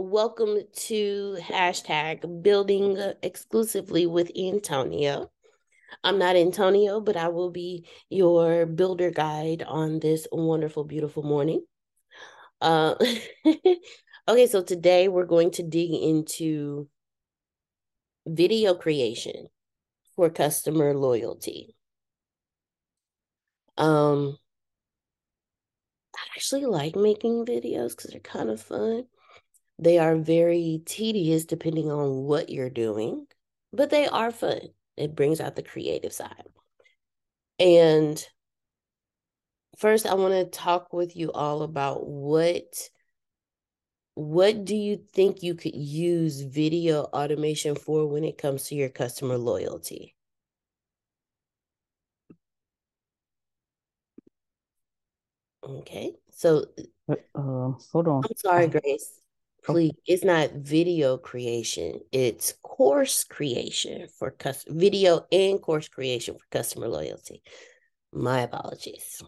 Welcome to hashtag building exclusively with Antonio. I'm not Antonio, but I will be your builder guide on this wonderful, beautiful morning. Uh, okay, so today we're going to dig into video creation for customer loyalty. Um, I actually like making videos because they're kind of fun they are very tedious depending on what you're doing, but they are fun. It brings out the creative side. And first I want to talk with you all about what what do you think you could use video automation for when it comes to your customer loyalty? Okay. So uh hold on. I'm sorry, Grace Oh. please it's not video creation it's course creation for custom video and course creation for customer loyalty. My apologies.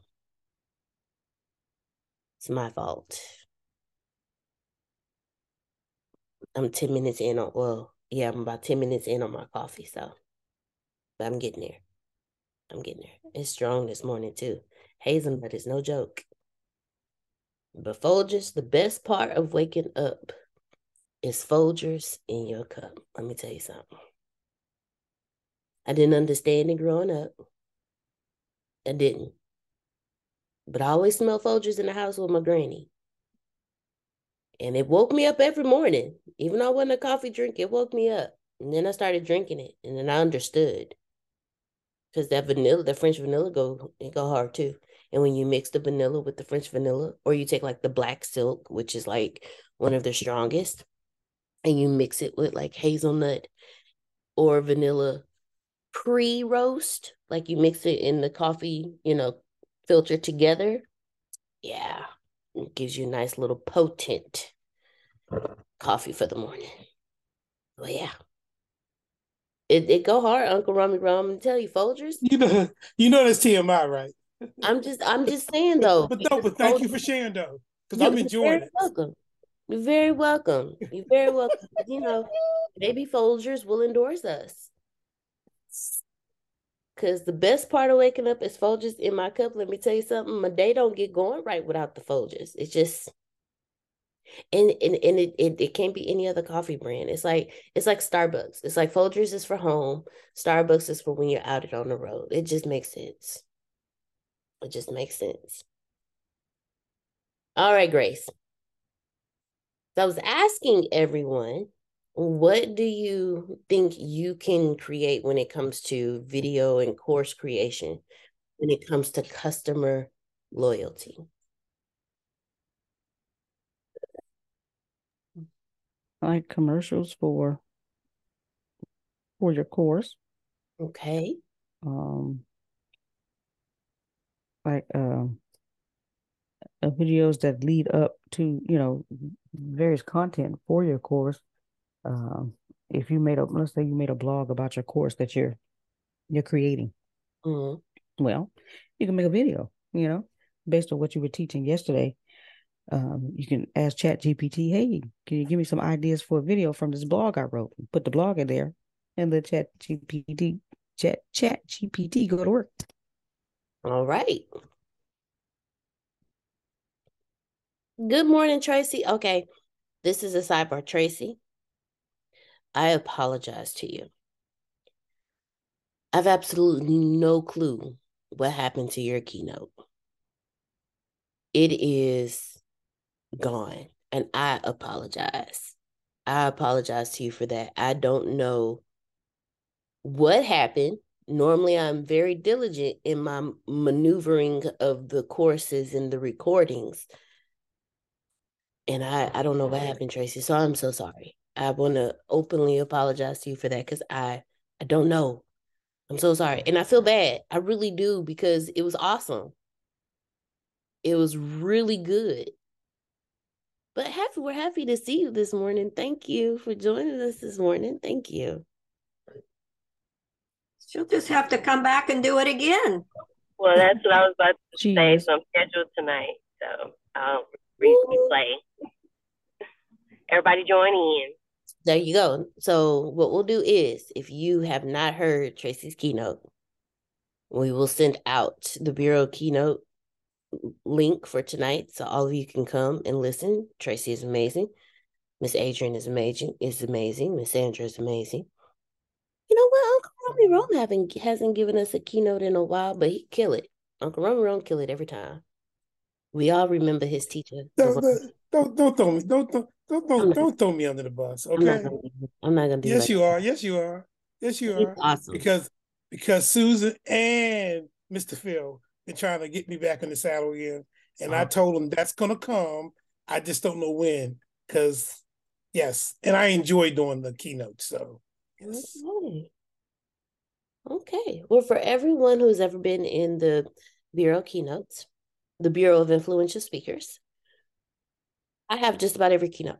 It's my fault. I'm 10 minutes in on well yeah i'm about 10 minutes in on my coffee so but i'm getting there. I'm getting there. It's strong this morning too. Hazelnut is no joke but Folgers, the best part of waking up is Folgers in your cup. Let me tell you something. I didn't understand it growing up. I didn't. But I always smell Folgers in the house with my granny. And it woke me up every morning. Even though I wasn't a coffee drink, it woke me up. And then I started drinking it. And then I understood. Because that vanilla, that French vanilla go it go hard too. And when you mix the vanilla with the French vanilla, or you take like the black silk, which is like one of the strongest, and you mix it with like hazelnut or vanilla pre roast, like you mix it in the coffee, you know, filter together. Yeah, it gives you a nice little potent coffee for the morning. Well, yeah. It, it go hard, Uncle Rum. And tell you, Folgers. You know, you know that's TMI, right? I'm just, I'm just saying though. but no, but thank you for sharing though, because I'm enjoying it. Welcome. You're very welcome. You're very welcome. you know, maybe Folgers will endorse us. Cause the best part of waking up is Folgers in my cup. Let me tell you something. My day don't get going right without the Folgers. It's just and and, and it, it it can't be any other coffee brand. It's like it's like Starbucks. It's like Folgers is for home. Starbucks is for when you're out on the road. It just makes sense. It just makes sense. All right, Grace. So I was asking everyone what do you think you can create when it comes to video and course creation when it comes to customer loyalty like commercials for for your course okay um like um uh, videos that lead up to you know various content for your course. Um, if you made a let's say you made a blog about your course that you're you're creating. Mm-hmm. well you can make a video you know based on what you were teaching yesterday. Um, you can ask chat gpt hey can you give me some ideas for a video from this blog i wrote? Put the blog in there and let chat gpt chat chat gpt go to work all right good morning tracy okay this is a sidebar tracy I apologize to you. I've absolutely no clue what happened to your keynote. It is gone, and I apologize. I apologize to you for that. I don't know what happened. Normally, I'm very diligent in my maneuvering of the courses and the recordings. And I, I don't know what happened, Tracy. So I'm so sorry. I want to openly apologize to you for that because I I don't know. I'm so sorry, and I feel bad. I really do because it was awesome. It was really good. But happy we're happy to see you this morning. Thank you for joining us this morning. Thank you. She'll just have to come back and do it again. Well, that's what I was about to say. So I'm scheduled tonight. So I'll replay. Everybody join in. There you go. So what we'll do is if you have not heard Tracy's keynote, we will send out the Bureau keynote link for tonight so all of you can come and listen. Tracy is amazing. Miss Adrian is amazing. Is amazing. Miss Sandra is amazing. You know what? Uncle Romy Rome haven't hasn't given us a keynote in a while, but he kill it. Uncle Romy Rome kill it every time. We all remember his teacher. Don't, don't, don't throw me. Don't, don't, don't don't, don't throw me under the bus, okay? I'm not gonna, I'm not gonna do Yes, like you that. are. Yes, you are. Yes, you are. awesome. Because because Susan and Mr. Phil been trying to get me back in the saddle again, and uh-huh. I told them that's gonna come. I just don't know when. Because yes, and I enjoy doing the keynote. So yes. Okay. Okay. Well, for everyone who's ever been in the Bureau keynotes, the Bureau of Influential Speakers, I have just about every keynote.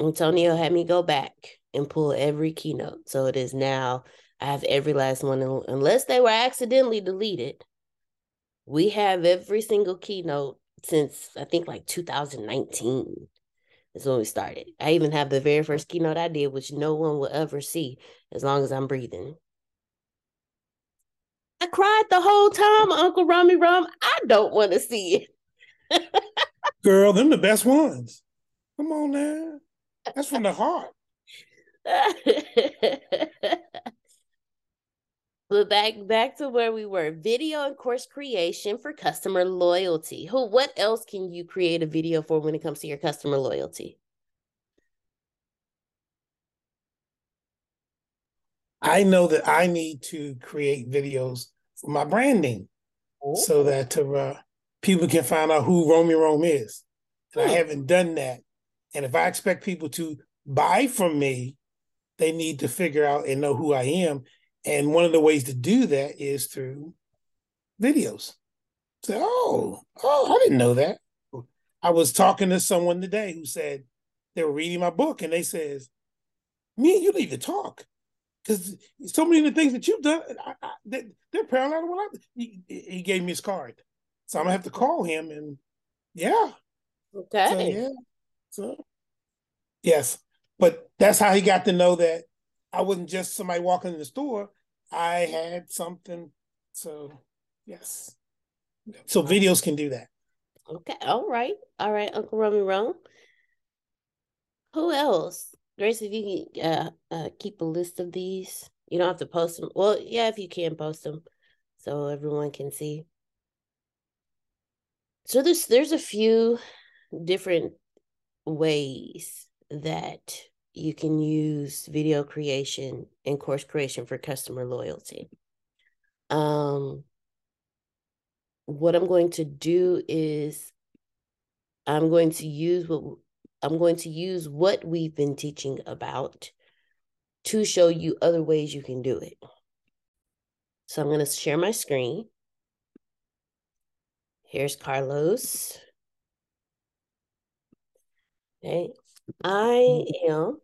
Antonio had me go back and pull every keynote. So it is now, I have every last one, unless they were accidentally deleted. We have every single keynote since I think like 2019 is when we started. I even have the very first keynote I did, which no one will ever see as long as I'm breathing. I cried the whole time, Uncle Rummy Rum. I don't want to see it. Girl, them the best ones. Come on now. That's from the heart. but back back to where we were. Video and course creation for customer loyalty. Who what else can you create a video for when it comes to your customer loyalty? I know that I need to create videos for my branding Ooh. so that uh, people can find out who Romy Rome is. And hmm. I haven't done that. And if I expect people to buy from me, they need to figure out and know who I am. And one of the ways to do that is through videos. Say, oh, oh, I didn't know that. I was talking to someone today who said they were reading my book and they says, "Me and you need to talk." Because so many of the things that you've done, I, I, they, are parallel to what I. He, he, gave me his card, so I'm gonna have to call him and yeah. Okay. So, yeah. So yes, but that's how he got to know that I wasn't just somebody walking in the store. I had something. So yes. So videos can do that. Okay. All right. All right, Uncle Romy Rome. Who else? Grace, if you can uh, uh, keep a list of these, you don't have to post them. Well, yeah, if you can post them so everyone can see. So there's there's a few different ways that you can use video creation and course creation for customer loyalty. Um, what I'm going to do is I'm going to use what I'm going to use what we've been teaching about to show you other ways you can do it. So I'm going to share my screen. Here's Carlos. Okay. I am.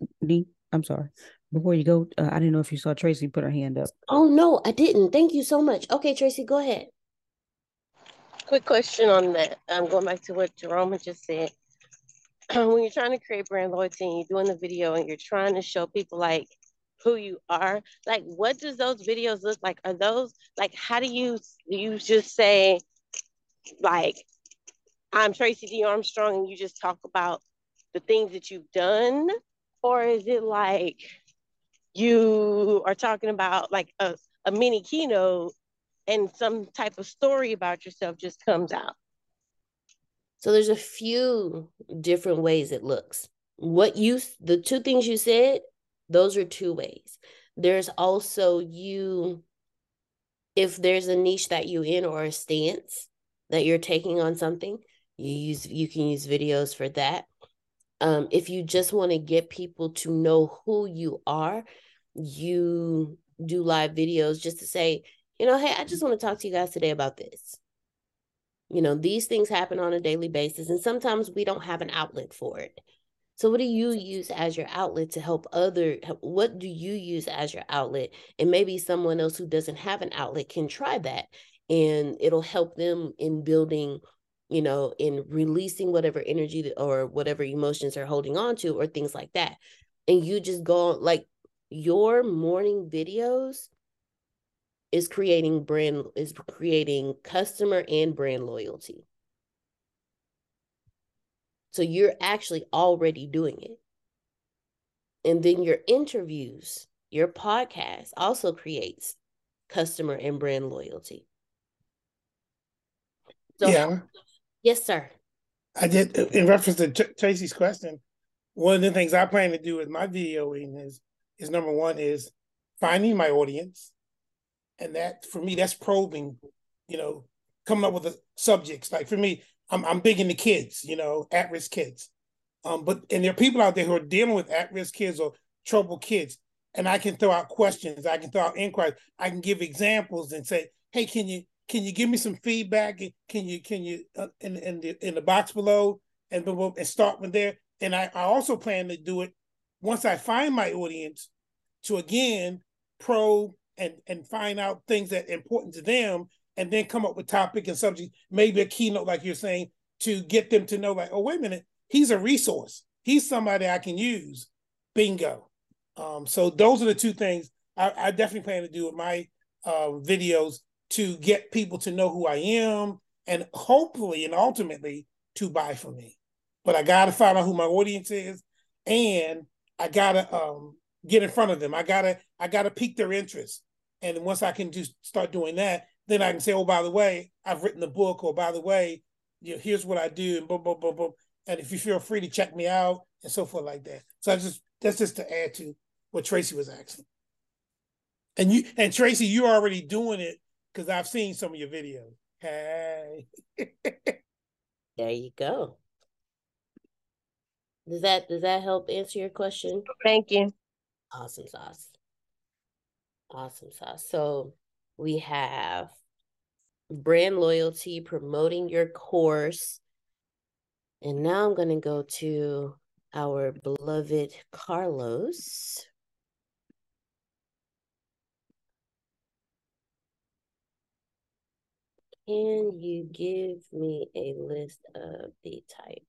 I'm sorry. Before you go, uh, I didn't know if you saw Tracy put her hand up. Oh, no, I didn't. Thank you so much. Okay, Tracy, go ahead quick question on that. I'm going back to what Jerome just said. when you're trying to create brand loyalty and you're doing the video and you're trying to show people like who you are, like what does those videos look like? Are those like how do you do you just say like I'm Tracy D. Armstrong and you just talk about the things that you've done? Or is it like you are talking about like a, a mini keynote and some type of story about yourself just comes out. So there's a few different ways it looks. What you the two things you said, those are two ways. There's also you if there's a niche that you in or a stance that you're taking on something, you use you can use videos for that. Um, if you just want to get people to know who you are, you do live videos just to say, you know, hey, I just want to talk to you guys today about this. You know, these things happen on a daily basis, and sometimes we don't have an outlet for it. So, what do you use as your outlet to help other? What do you use as your outlet? And maybe someone else who doesn't have an outlet can try that, and it'll help them in building, you know, in releasing whatever energy or whatever emotions they're holding on to, or things like that. And you just go like your morning videos is creating brand is creating customer and brand loyalty. So you're actually already doing it. And then your interviews, your podcast also creates customer and brand loyalty. So, yeah. Yes, sir. I did in reference to Tracy's question. One of the things I plan to do with my videoing is is number one is finding my audience and that for me that's probing you know coming up with the subjects. Like for me i'm, I'm big into kids you know at-risk kids. Um but and there are people out there who are dealing with at-risk kids or troubled kids and i can throw out questions i can throw out inquiries i can give examples and say hey can you can you give me some feedback? Can you can you uh, in in the in the box below? And and start from there. And I, I also plan to do it once i find my audience to again probe and and find out things that are important to them and then come up with topic and subject maybe a keynote like you're saying to get them to know like oh wait a minute he's a resource. He's somebody i can use. Bingo. Um, so those are the two things I, I definitely plan to do with my uh, videos to get people to know who i am and hopefully and ultimately to buy from me. But i gotta find out who my audience is and i gotta um, get in front of them. I gotta I gotta pique their interest. And once I can just start doing that, then I can say, oh, by the way, I've written a book, or by the way, you know, here's what I do, and boom, boom, boom, boom. And if you feel free to check me out and so forth like that. So I just that's just to add to what Tracy was asking. And you and Tracy, you're already doing it because I've seen some of your videos. Hey. there you go. Does that does that help answer your question? Thank you. Awesome sauce. Awesome sauce. So we have brand loyalty, promoting your course. And now I'm going to go to our beloved Carlos. Can you give me a list of the type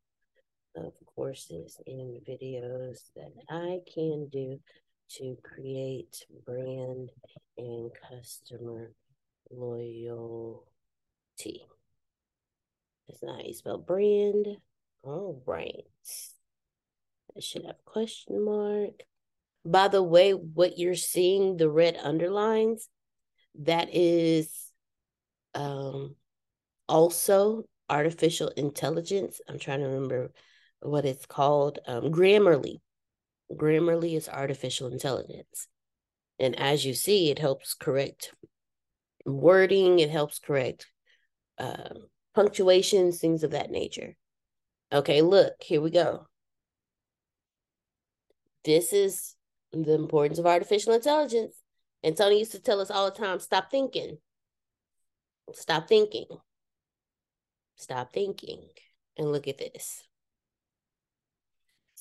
of courses and videos that I can do to create brand and customer loyalty? That's not how you spell brand. All right. I should have question mark. By the way, what you're seeing, the red underlines, that is um, also artificial intelligence. I'm trying to remember what it's called. Um, Grammarly. Grammarly is artificial intelligence. And as you see, it helps correct wording, it helps correct uh, punctuations, things of that nature. Okay, look, here we go. This is the importance of artificial intelligence. And Tony used to tell us all the time stop thinking. Stop thinking. Stop thinking. And look at this.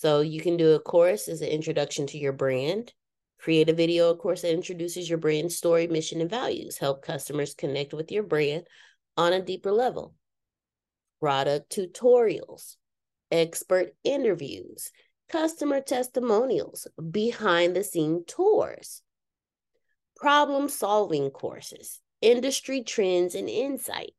So you can do a course as an introduction to your brand. Create a video, of course, that introduces your brand story, mission, and values. Help customers connect with your brand on a deeper level. Product tutorials, expert interviews, customer testimonials, behind the scene tours, problem solving courses, industry trends and insights,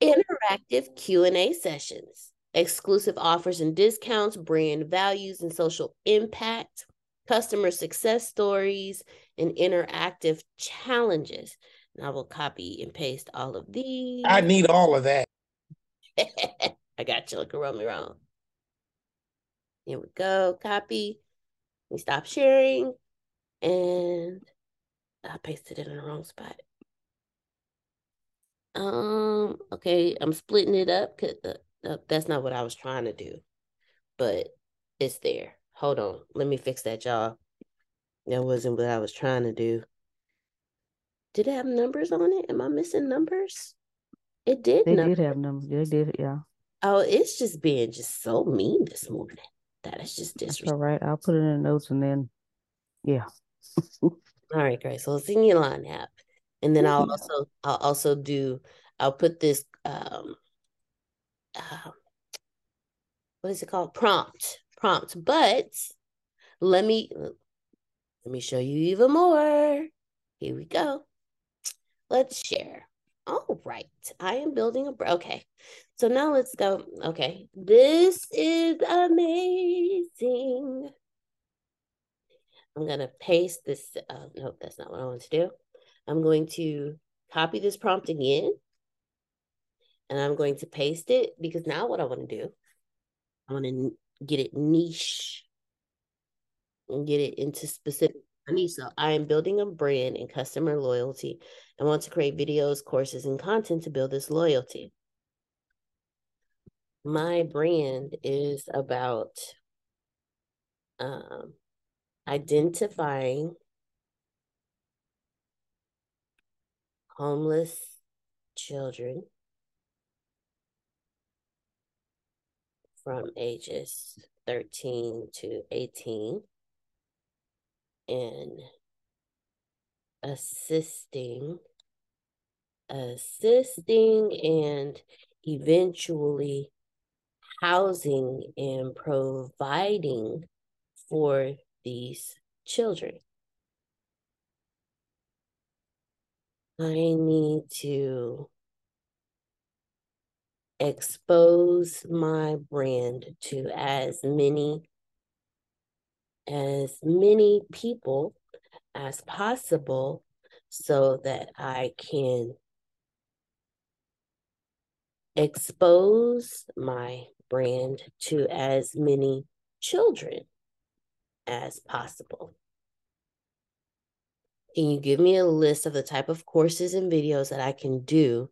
interactive Q&A sessions, exclusive offers and discounts, brand values and social impact, customer success stories, and interactive challenges. And I will copy and paste all of these. I need all of that. I got you. Look at me wrong. Here we go. Copy. We stop sharing. And I pasted it in the wrong spot. Um, okay, I'm splitting it up because uh, that's not what I was trying to do, but it's there. Hold on, let me fix that, y'all. That wasn't what I was trying to do. Did it have numbers on it? Am I missing numbers? It did. They numbers. did have numbers. They did, yeah. Oh, it's just being just so mean this morning. That is just disrespectful. all right. I'll put it in the notes and then, yeah. All right, great. So in your line app. And then I'll also I'll also do I'll put this um uh, what is it called? Prompt. Prompt. But let me let me show you even more. Here we go. Let's share. All right. I am building a okay. So now let's go. Okay. This is amazing. I'm to paste this. Uh, no, that's not what I want to do. I'm going to copy this prompt again. And I'm going to paste it because now what I want to do, I want to get it niche and get it into specific niche. So I am building a brand and customer loyalty and want to create videos, courses, and content to build this loyalty. My brand is about um, identifying homeless children from ages 13 to 18 and assisting assisting and eventually housing and providing for these children. I need to expose my brand to as many as many people as possible so that I can expose my brand to as many children as possible. Can you give me a list of the type of courses and videos that I can do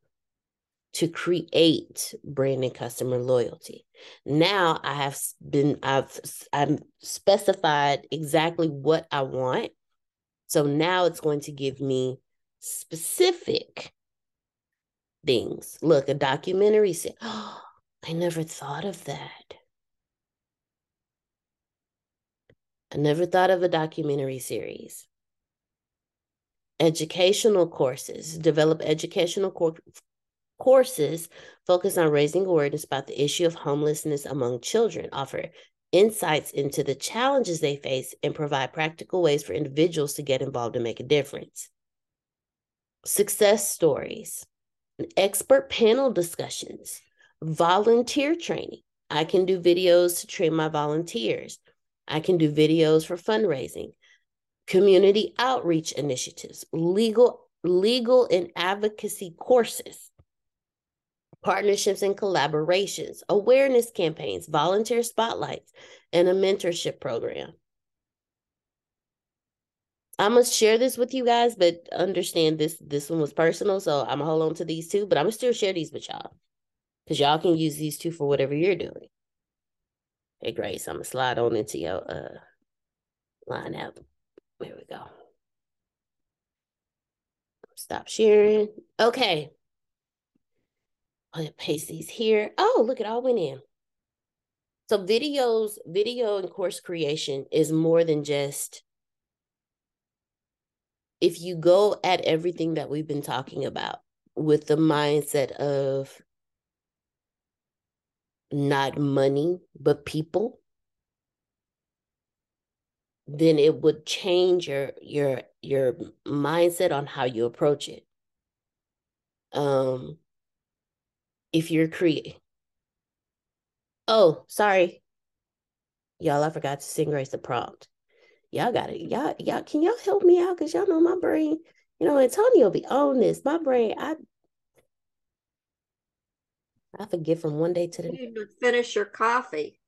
to create brand and customer loyalty? Now I have been I've I've specified exactly what I want. So now it's going to give me specific things. Look, a documentary said, "Oh, I never thought of that." I never thought of a documentary series. Educational courses, develop educational cor- courses focus on raising awareness about the issue of homelessness among children, offer insights into the challenges they face, and provide practical ways for individuals to get involved and make a difference. Success stories, expert panel discussions, volunteer training. I can do videos to train my volunteers. I can do videos for fundraising, community outreach initiatives, legal legal and advocacy courses, partnerships and collaborations, awareness campaigns, volunteer spotlights, and a mentorship program. I'm gonna share this with you guys, but understand this this one was personal, so I'm gonna hold on to these two, but I'm gonna still share these with y'all because y'all can use these two for whatever you're doing. Hey Grace, I'm gonna slide on into your uh line up. There we go. Stop sharing. Okay. I'll paste these here. Oh, look, it all went in. So videos, video and course creation is more than just if you go at everything that we've been talking about with the mindset of not money, but people, then it would change your your your mindset on how you approach it. Um if you're creating Oh, sorry. Y'all, I forgot to sing Grace the prompt y'all got it. Y'all, y'all, can y'all help me out? Cause y'all know my brain, you know, Antonio be on this. My brain, I I forget from one day to the You need to finish your coffee.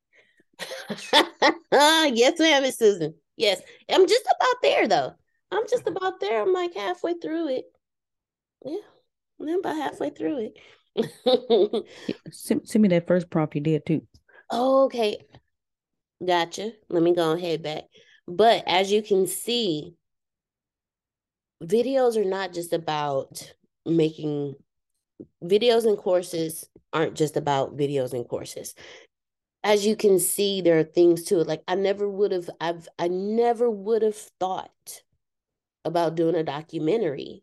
yes, ma'am, Miss Susan. Yes. I'm just about there though. I'm just about there. I'm like halfway through it. Yeah. I'm about halfway through it. send, send me that first prompt you did too. okay. Gotcha. Let me go ahead back. But as you can see, videos are not just about making videos and courses aren't just about videos and courses. As you can see, there are things to it. Like I never would have, I've I never would have thought about doing a documentary,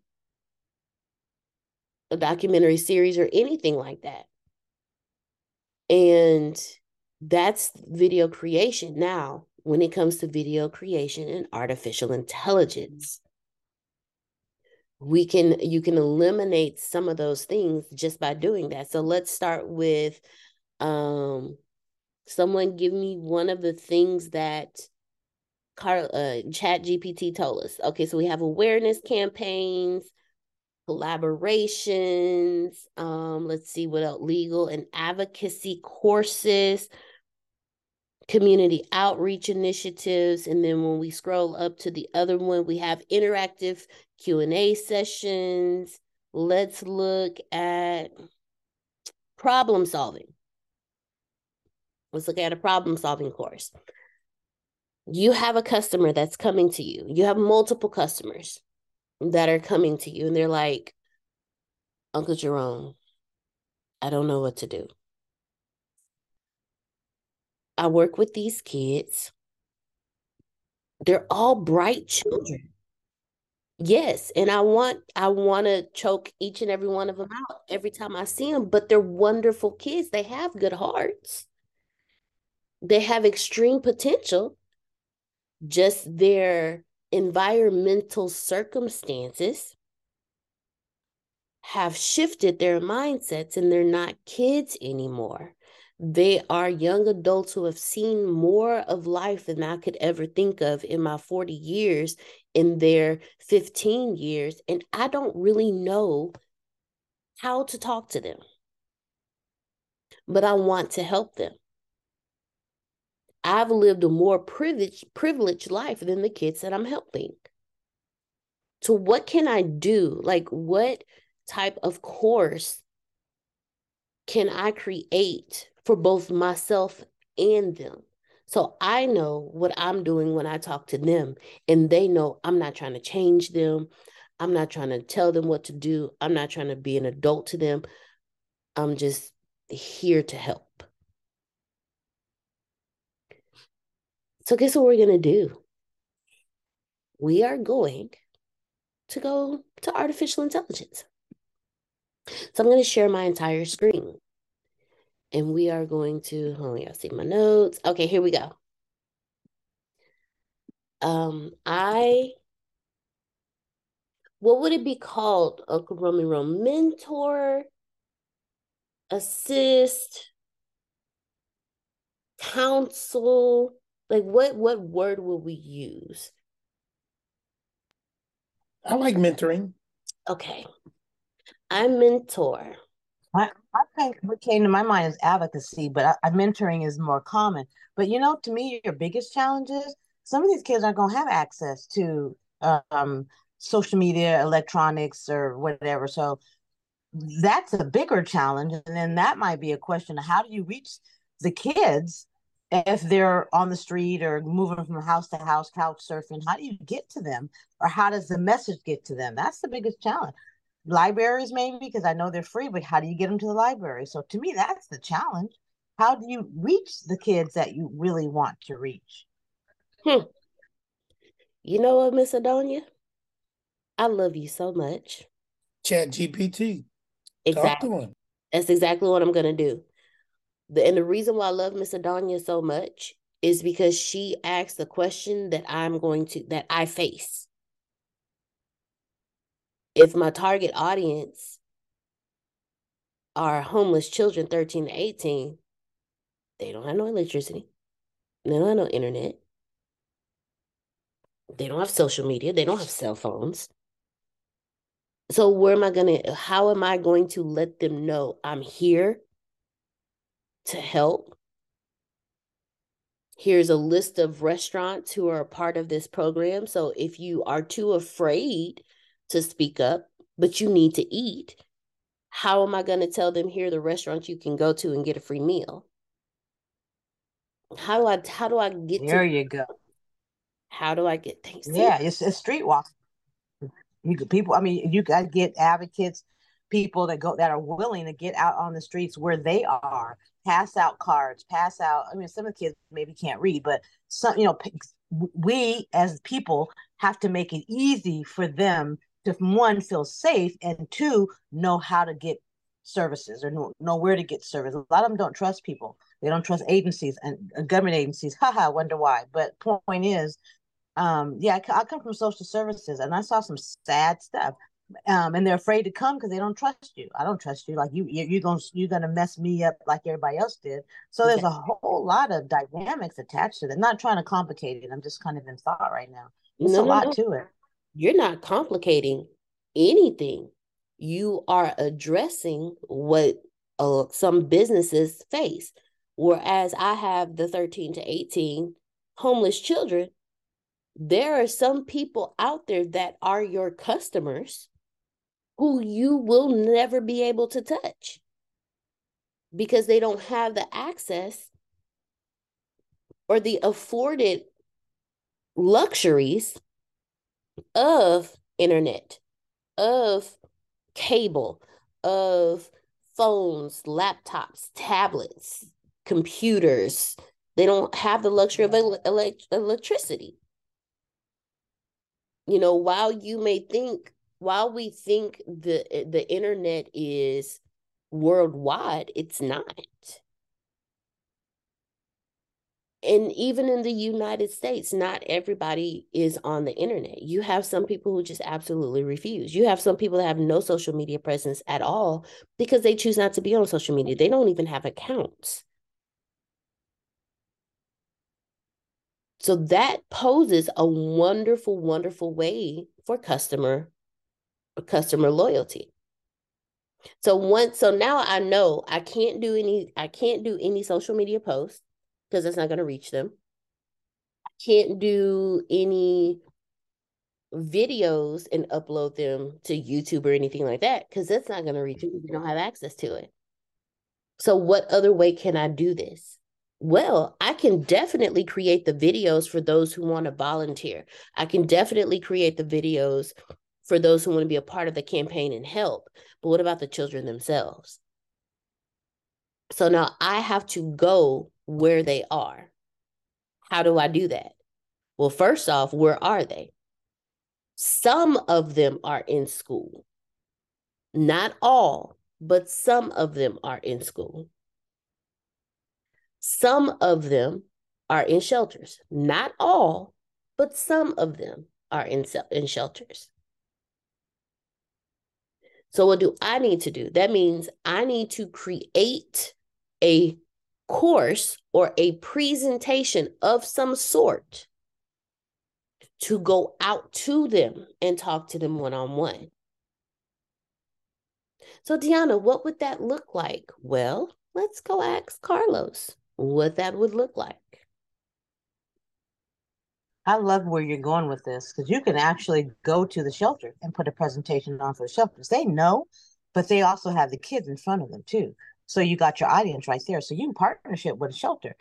a documentary series or anything like that. And that's video creation. Now, when it comes to video creation and artificial intelligence. We can you can eliminate some of those things just by doing that. So let's start with um someone give me one of the things that uh, Chat GPT told us. Okay, so we have awareness campaigns, collaborations, um, let's see what else, legal and advocacy courses, community outreach initiatives and then when we scroll up to the other one we have interactive q&a sessions. Let's look at problem solving. Let's look at a problem solving course. You have a customer that's coming to you. You have multiple customers that are coming to you and they're like uncle jerome i don't know what to do I work with these kids. They're all bright children. Yes, and I want I want to choke each and every one of them out every time I see them, but they're wonderful kids. They have good hearts. They have extreme potential. Just their environmental circumstances have shifted their mindsets and they're not kids anymore. They are young adults who have seen more of life than I could ever think of in my 40 years, in their 15 years. And I don't really know how to talk to them, but I want to help them. I've lived a more privileged, privileged life than the kids that I'm helping. So, what can I do? Like, what type of course can I create for both myself and them. So I know what I'm doing when I talk to them, and they know I'm not trying to change them. I'm not trying to tell them what to do. I'm not trying to be an adult to them. I'm just here to help. So, guess what we're going to do? We are going to go to artificial intelligence. So, I'm going to share my entire screen. And we are going to, oh, y'all see my notes. Okay, here we go. Um, I what would it be called, Uncle Romero? Mentor, assist, counsel. Like what what word will we use? I like mentoring. Okay. I mentor. I, I think what came to my mind is advocacy, but I, I, mentoring is more common. But you know, to me, your biggest challenge is some of these kids aren't going to have access to um, social media, electronics, or whatever. So that's a bigger challenge. And then that might be a question of how do you reach the kids if they're on the street or moving from house to house, couch surfing? How do you get to them? Or how does the message get to them? That's the biggest challenge. Libraries, maybe, because I know they're free, but how do you get them to the library? So to me, that's the challenge. How do you reach the kids that you really want to reach? Hmm. You know what, Miss Adonia? I love you so much. Chat GPT. Exactly. That's exactly what I'm gonna do. The and the reason why I love Miss Adonia so much is because she asks the question that I'm going to that I face. If my target audience are homeless children 13 to 18, they don't have no electricity. They don't have no internet. They don't have social media. They don't have cell phones. So where am I going to how am I going to let them know I'm here to help? Here's a list of restaurants who are a part of this program. So if you are too afraid to speak up, but you need to eat, how am I going to tell them here the restaurants you can go to and get a free meal? How do I how do I get there to you go. How do I get things? Yeah, it's a street walk. You could people. I mean, you got to get advocates, people that go that are willing to get out on the streets where they are, pass out cards, pass out. I mean, some of the kids maybe can't read, but some, you know, we as people have to make it easy for them to one feel safe and two know how to get services or know, know where to get service. A lot of them don't trust people. They don't trust agencies and uh, government agencies. Haha, wonder why. But point is, um, yeah, I, I come from social services and I saw some sad stuff. Um, and they're afraid to come because they don't trust you. I don't trust you. Like you, you're gonna you're gonna mess me up like everybody else did. So there's a whole lot of dynamics attached to it. I'm not trying to complicate it. I'm just kind of in thought right now. There's no, a lot no. to it. You're not complicating anything. You are addressing what uh, some businesses face. Whereas I have the 13 to 18 homeless children there are some people out there that are your customers who you will never be able to touch because they don't have the access or the afforded luxuries of internet, of cable, of phones, laptops, tablets, computers. They don't have the luxury of elect- electricity you know while you may think while we think the eh, the internet is worldwide it's not and even in the United States, not everybody is on the internet. You have some people who just absolutely refuse. You have some people that have no social media presence at all because they choose not to be on social media. They don't even have accounts. So that poses a wonderful, wonderful way for customer customer loyalty. So once so now I know I can't do any I can't do any social media posts because that's not going to reach them. I can't do any videos and upload them to YouTube or anything like that because that's not going to reach you you don't have access to it. So what other way can I do this? well, I can definitely create the videos for those who want to volunteer. I can definitely create the videos for those who want to be a part of the campaign and help. But what about the children themselves? So now I have to go where they are. How do I do that? Well, first off, where are they? Some of them are in school. Not all, but some of them are in school. Some of them are in shelters. Not all, but some of them are in, in shelters. So, what do I need to do? That means I need to create a course or a presentation of some sort to go out to them and talk to them one on one. So, Deanna, what would that look like? Well, let's go ask Carlos what that would look like. I love where you're going with this because you can actually go to the shelter and put a presentation on for the shelters. They know, but they also have the kids in front of them too. So you got your audience right there. So you can partnership with a shelter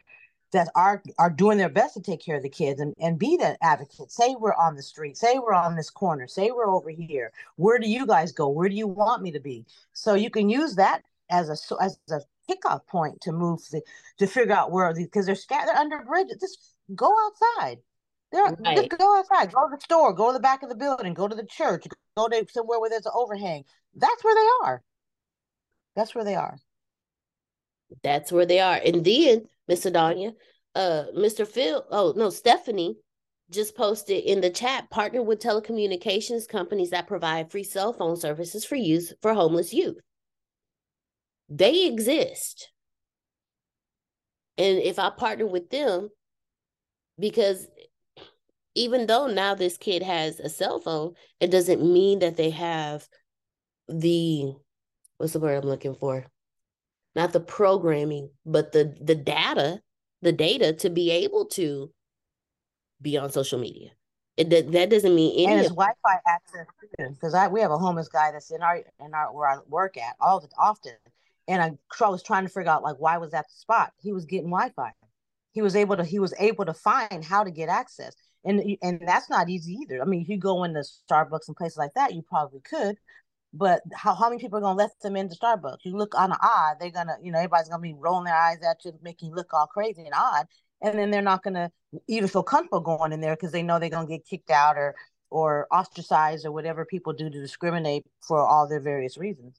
that are are doing their best to take care of the kids and, and be that advocate. Say we're on the street, say we're on this corner, say we're over here. Where do you guys go? Where do you want me to be? So you can use that as a as a kickoff point to move the, to figure out where because they're scattered under bridges. Just go outside. They're, right. go outside, go to the store, go to the back of the building, go to the church, go to somewhere where there's an overhang. That's where they are. That's where they are. That's where they are. And then, Miss Adanya, uh, Mr. Phil, oh no, Stephanie just posted in the chat, partner with telecommunications companies that provide free cell phone services for use for homeless youth. They exist. And if I partner with them, because even though now this kid has a cell phone, it doesn't mean that they have the what's the word I'm looking for? Not the programming, but the the data, the data to be able to be on social media. It that, that doesn't mean any and it's Wi-Fi access because I we have a homeless guy that's in our in our where I work at all the often, and I, I was trying to figure out like why was that the spot? He was getting Wi-Fi. He was able to he was able to find how to get access and and that's not easy either. I mean, if you go into Starbucks and places like that, you probably could, but how, how many people are gonna let them into Starbucks? You look on the eye, they're gonna, you know, everybody's gonna be rolling their eyes at you, making you look all crazy and odd, and then they're not gonna even feel comfortable going in there because they know they're gonna get kicked out or or ostracized or whatever people do to discriminate for all their various reasons.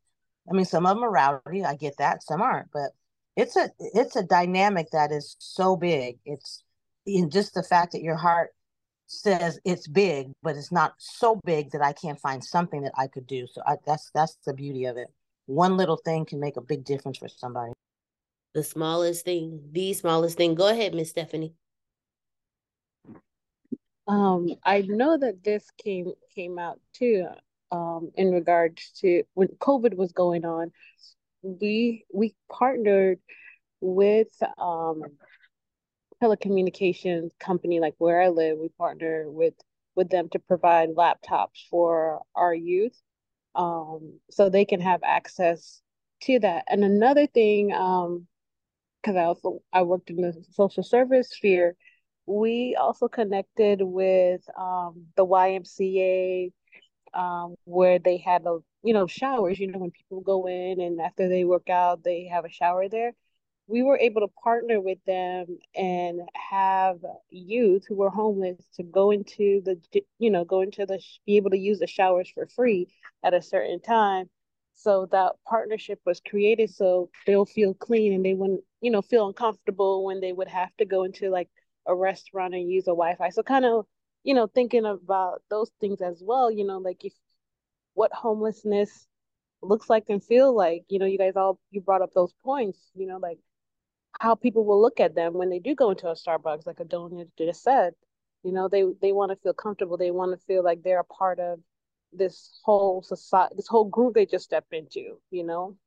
I mean, some of them are rowdy, I get that, some aren't, but it's a it's a dynamic that is so big. It's in just the fact that your heart says it's big, but it's not so big that I can't find something that I could do. So I, that's that's the beauty of it. One little thing can make a big difference for somebody. The smallest thing, the smallest thing. Go ahead, Miss Stephanie. Um, I know that this came came out too. Um, in regards to when COVID was going on, we we partnered with um telecommunications company like where I live, we partner with with them to provide laptops for our youth um, so they can have access to that. And another thing, um, because I also I worked in the social service sphere, we also connected with um, the YMCA um, where they had a you know showers. You know when people go in and after they work out, they have a shower there we were able to partner with them and have youth who were homeless to go into the you know go into the be able to use the showers for free at a certain time. So that partnership was created so they'll feel clean and they wouldn't you know feel uncomfortable when they would have to go into like a restaurant and use a wi-fi. So kind of you know thinking about those things as well you know like if what homelessness looks like and feel like you know you guys all you brought up those points you know like how people will look at them when they do go into a Starbucks, like Adonia just said. You know, they they want to feel comfortable. They want to feel like they're a part of this whole society, this whole group they just stepped into. You know.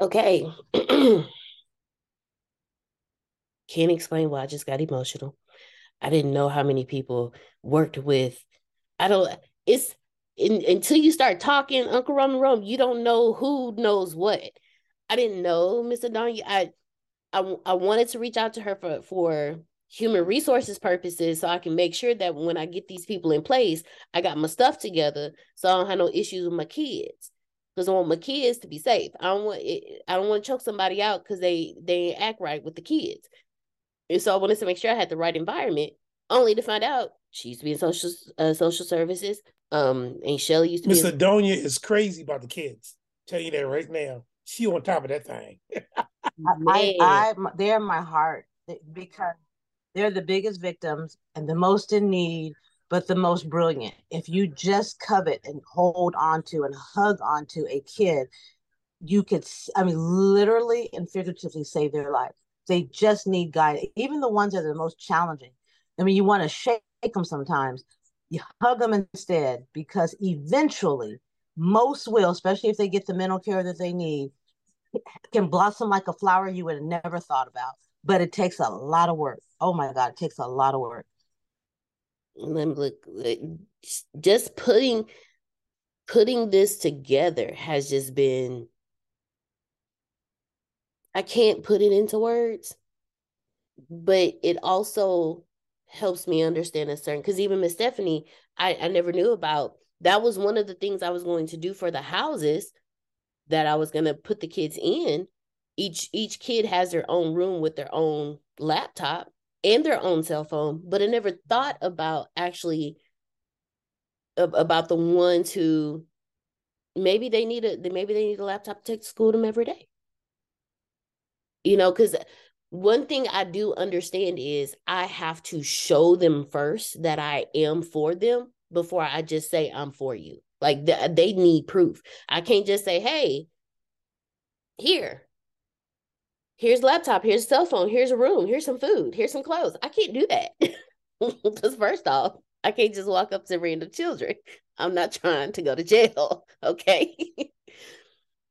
Okay. Can't explain why I just got emotional. I didn't know how many people worked with. I don't. It's in, until you start talking, Uncle Roman Rome, you don't know who knows what. I didn't know Miss Adonia. I, I I wanted to reach out to her for for human resources purposes so I can make sure that when I get these people in place, I got my stuff together so I don't have no issues with my kids. Because I want my kids to be safe. I don't want it, I don't want to choke somebody out because they they act right with the kids. And so I wanted to make sure I had the right environment, only to find out she used to be in social uh, social services. Um, and Shelly used to Miss be. In- Adonia is crazy about the kids. Tell you that right now. She on top of that thing. I, I, they're my heart because they're the biggest victims and the most in need, but the most brilliant. If you just covet and hold on to and hug onto a kid, you could, I mean, literally and figuratively save their life. They just need guidance. Even the ones that are the most challenging. I mean, you want to shake them sometimes. You hug them instead because eventually, most will, especially if they get the mental care that they need, can blossom like a flower you would have never thought about. But it takes a lot of work. Oh my God, it takes a lot of work. Look. Just putting putting this together has just been. I can't put it into words, but it also helps me understand a certain because even Miss Stephanie, I, I never knew about. That was one of the things I was going to do for the houses that I was gonna put the kids in. Each each kid has their own room with their own laptop and their own cell phone, but I never thought about actually about the ones who maybe they need a maybe they need a laptop to take to school them every day. You know, because one thing I do understand is I have to show them first that I am for them before I just say I'm for you. Like th- they need proof. I can't just say, "Hey, here, here's laptop, here's a cell phone, here's a room, here's some food, here's some clothes." I can't do that because first off, I can't just walk up to random children. I'm not trying to go to jail. Okay.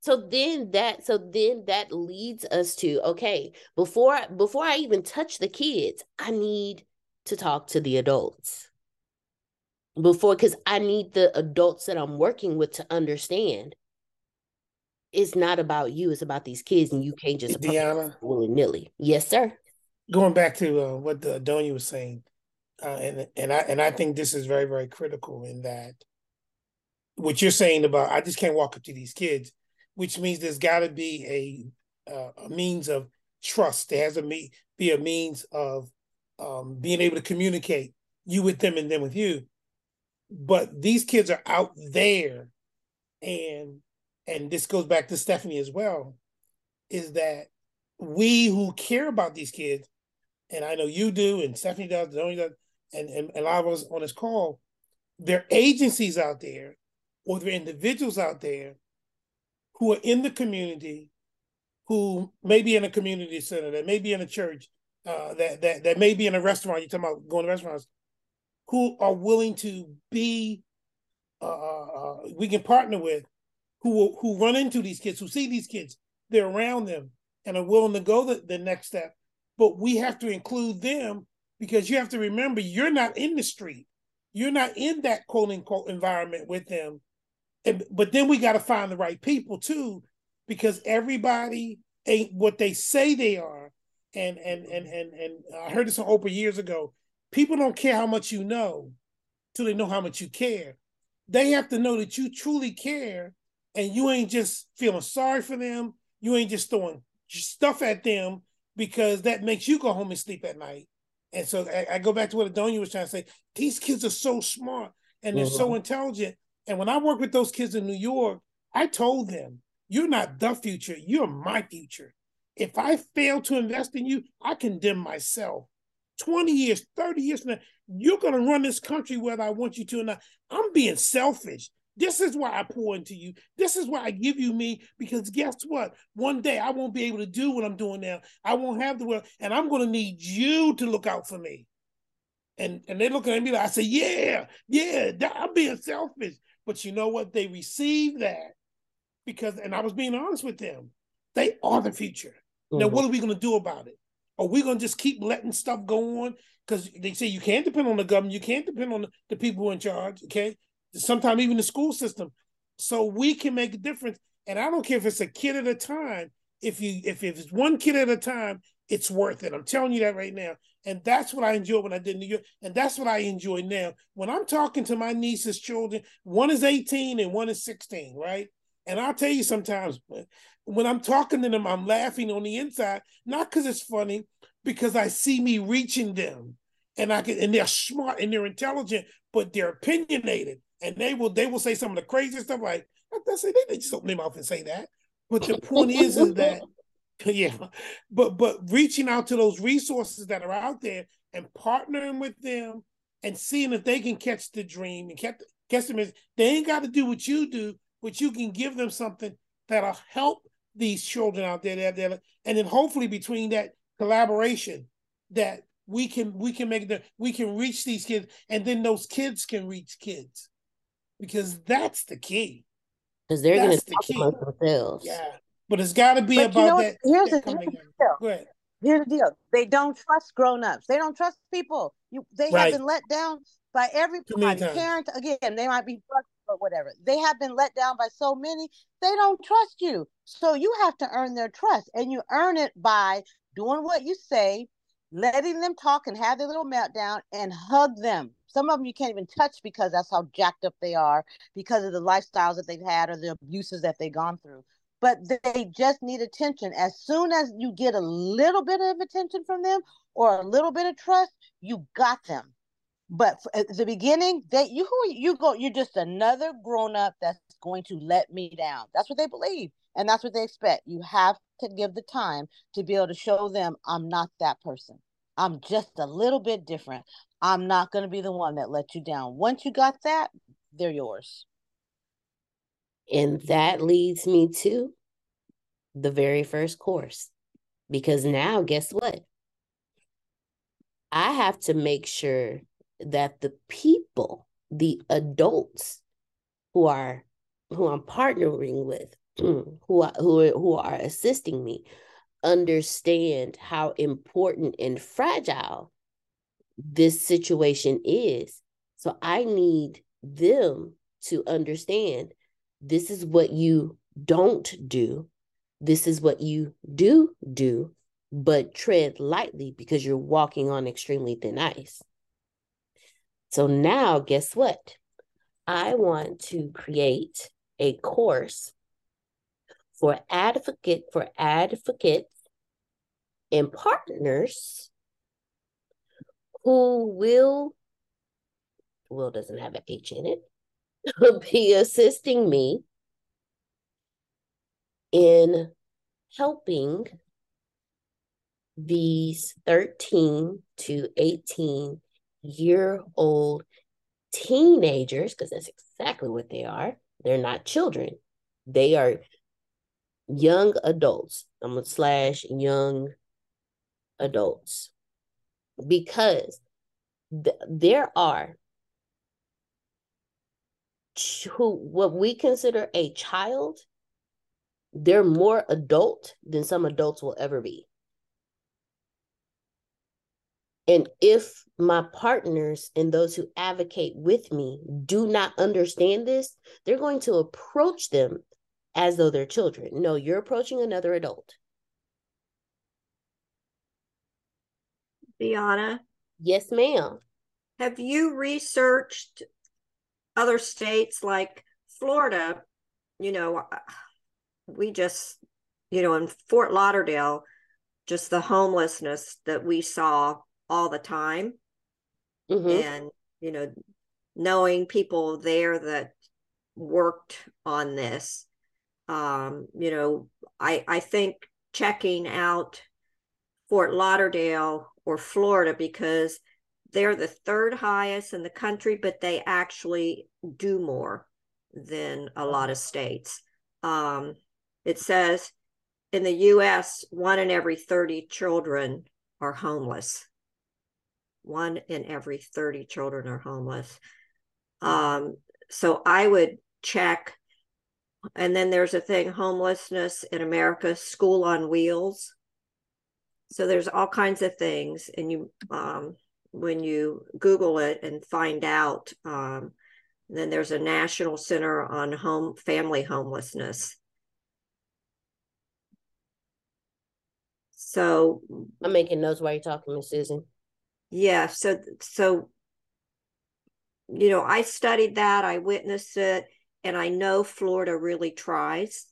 so then that so then that leads us to okay before before i even touch the kids i need to talk to the adults before because I need the adults that I'm working with to understand it's not about you, it's about these kids, and you can't just Deanna willy nilly. Yes, sir. Going back to uh, what the Adonia was saying, uh, and and I and I think this is very very critical in that what you're saying about I just can't walk up to these kids, which means there's got to be a uh, a means of trust. There has to be be a means of um, being able to communicate you with them and them with you but these kids are out there. And and this goes back to stephanie as well is that we who care about these kids and i know you do and stephanie does, does and, and, and a lot of us on this call there are agencies out there or there are individuals out there who are in the community who may be in a community center that may be in a church uh, that, that that may be in a restaurant. You're talking about going to restaurants who are willing to be uh, uh, uh, we can partner with who who run into these kids who see these kids they're around them and are willing to go the, the next step. But we have to include them because you have to remember you're not in the street. You're not in that quote unquote environment with them. And, but then we got to find the right people too because everybody ain't what they say they are. And and and and, and i heard this on oprah years ago People don't care how much you know till they know how much you care. They have to know that you truly care and you ain't just feeling sorry for them. You ain't just throwing stuff at them because that makes you go home and sleep at night. And so I, I go back to what Adonia was trying to say. These kids are so smart and they're mm-hmm. so intelligent. And when I work with those kids in New York, I told them, you're not the future, you're my future. If I fail to invest in you, I condemn myself. 20 years, 30 years from now, you're going to run this country whether I want you to or not. I'm being selfish. This is why I pour into you. This is why I give you me because guess what? One day I won't be able to do what I'm doing now. I won't have the world, and I'm going to need you to look out for me. And and they're looking at me like I say, yeah, yeah, I'm being selfish. But you know what? They receive that because, and I was being honest with them. They are the future. Mm-hmm. Now, what are we going to do about it? Are we gonna just keep letting stuff go on? Because they say you can't depend on the government, you can't depend on the, the people in charge. Okay, sometimes even the school system. So we can make a difference. And I don't care if it's a kid at a time. If you if, if it's one kid at a time, it's worth it. I'm telling you that right now. And that's what I enjoy when I did New York. And that's what I enjoy now. When I'm talking to my niece's children, one is 18 and one is 16, right? And I'll tell you sometimes when I'm talking to them, I'm laughing on the inside, not because it's funny, because I see me reaching them and I can and they're smart and they're intelligent, but they're opinionated. And they will they will say some of the craziest stuff like that's it, they just open their mouth and say that. But the point is is that yeah, but but reaching out to those resources that are out there and partnering with them and seeing if they can catch the dream and catch catch them. They ain't got to do what you do, but you can give them something that'll help these children out there, there, there, and then hopefully between that collaboration, that we can we can make the we can reach these kids, and then those kids can reach kids, because that's the key. Because they're going to talk the amongst themselves. Yeah, but it's got to be But about you know that. Here's that the, here's coming the deal. Here's the deal. They don't trust grown-ups. They don't trust people. You they Right. have been let down by everybody. times. Parent again, they might be frustrated or whatever. They have been let down by so many, they don't trust you. So you have to earn their trust. And you earn it by doing what you say, letting them talk and have their little meltdown and hug them. Some of them you can't even touch because that's how jacked up they are because of the lifestyles that they've had or the abuses that they've gone through but they just need attention. As soon as you get a little bit of attention from them or a little bit of trust, you got them. But at the beginning, that you who you go, you're just another grown up that's going to let me down. That's what they believe, and that's what they expect. You have to give the time to be able to show them I'm not that person. I'm just a little bit different. I'm not going to be the one that let you down. Once you got that, they're yours. And that leads me to the very first course. Because now, guess what? I have to make sure that the people, the adults who are who I'm partnering with, mm, who are, who are, who are assisting me, understand how important and fragile this situation is. So I need them to understand this is what you don't do. This is what you do do, but tread lightly because you're walking on extremely thin ice. So now, guess what? I want to create a course for advocate for advocates and partners who will will doesn't have an H in it be assisting me in helping these 13 to 18 year old teenagers, because that's exactly what they are. They're not children, they are young adults. I'm gonna slash young adults because th- there are who what we consider a child they're more adult than some adults will ever be and if my partners and those who advocate with me do not understand this they're going to approach them as though they're children. No you're approaching another adult. Biana, yes ma'am. Have you researched other states like Florida? You know, uh, we just, you know, in Fort Lauderdale, just the homelessness that we saw all the time. Mhm. And, you know, knowing people there that worked on this, um, you know, I, I think checking out Fort Lauderdale or Florida because they're the third highest in the country, but they actually do more than a lot of states. Um, it says in the US, one in every 30 children are homeless. One in every 30 children are homeless. Um, so I would check. And then there's a thing homelessness in America, school on wheels. So there's all kinds of things. And you, um, when you Google it and find out, um, then there's a national center on home family homelessness. So i'm making notes while you're talking miss susan yeah, so so you know, I studied that, I witnessed it, and I know Florida really tries.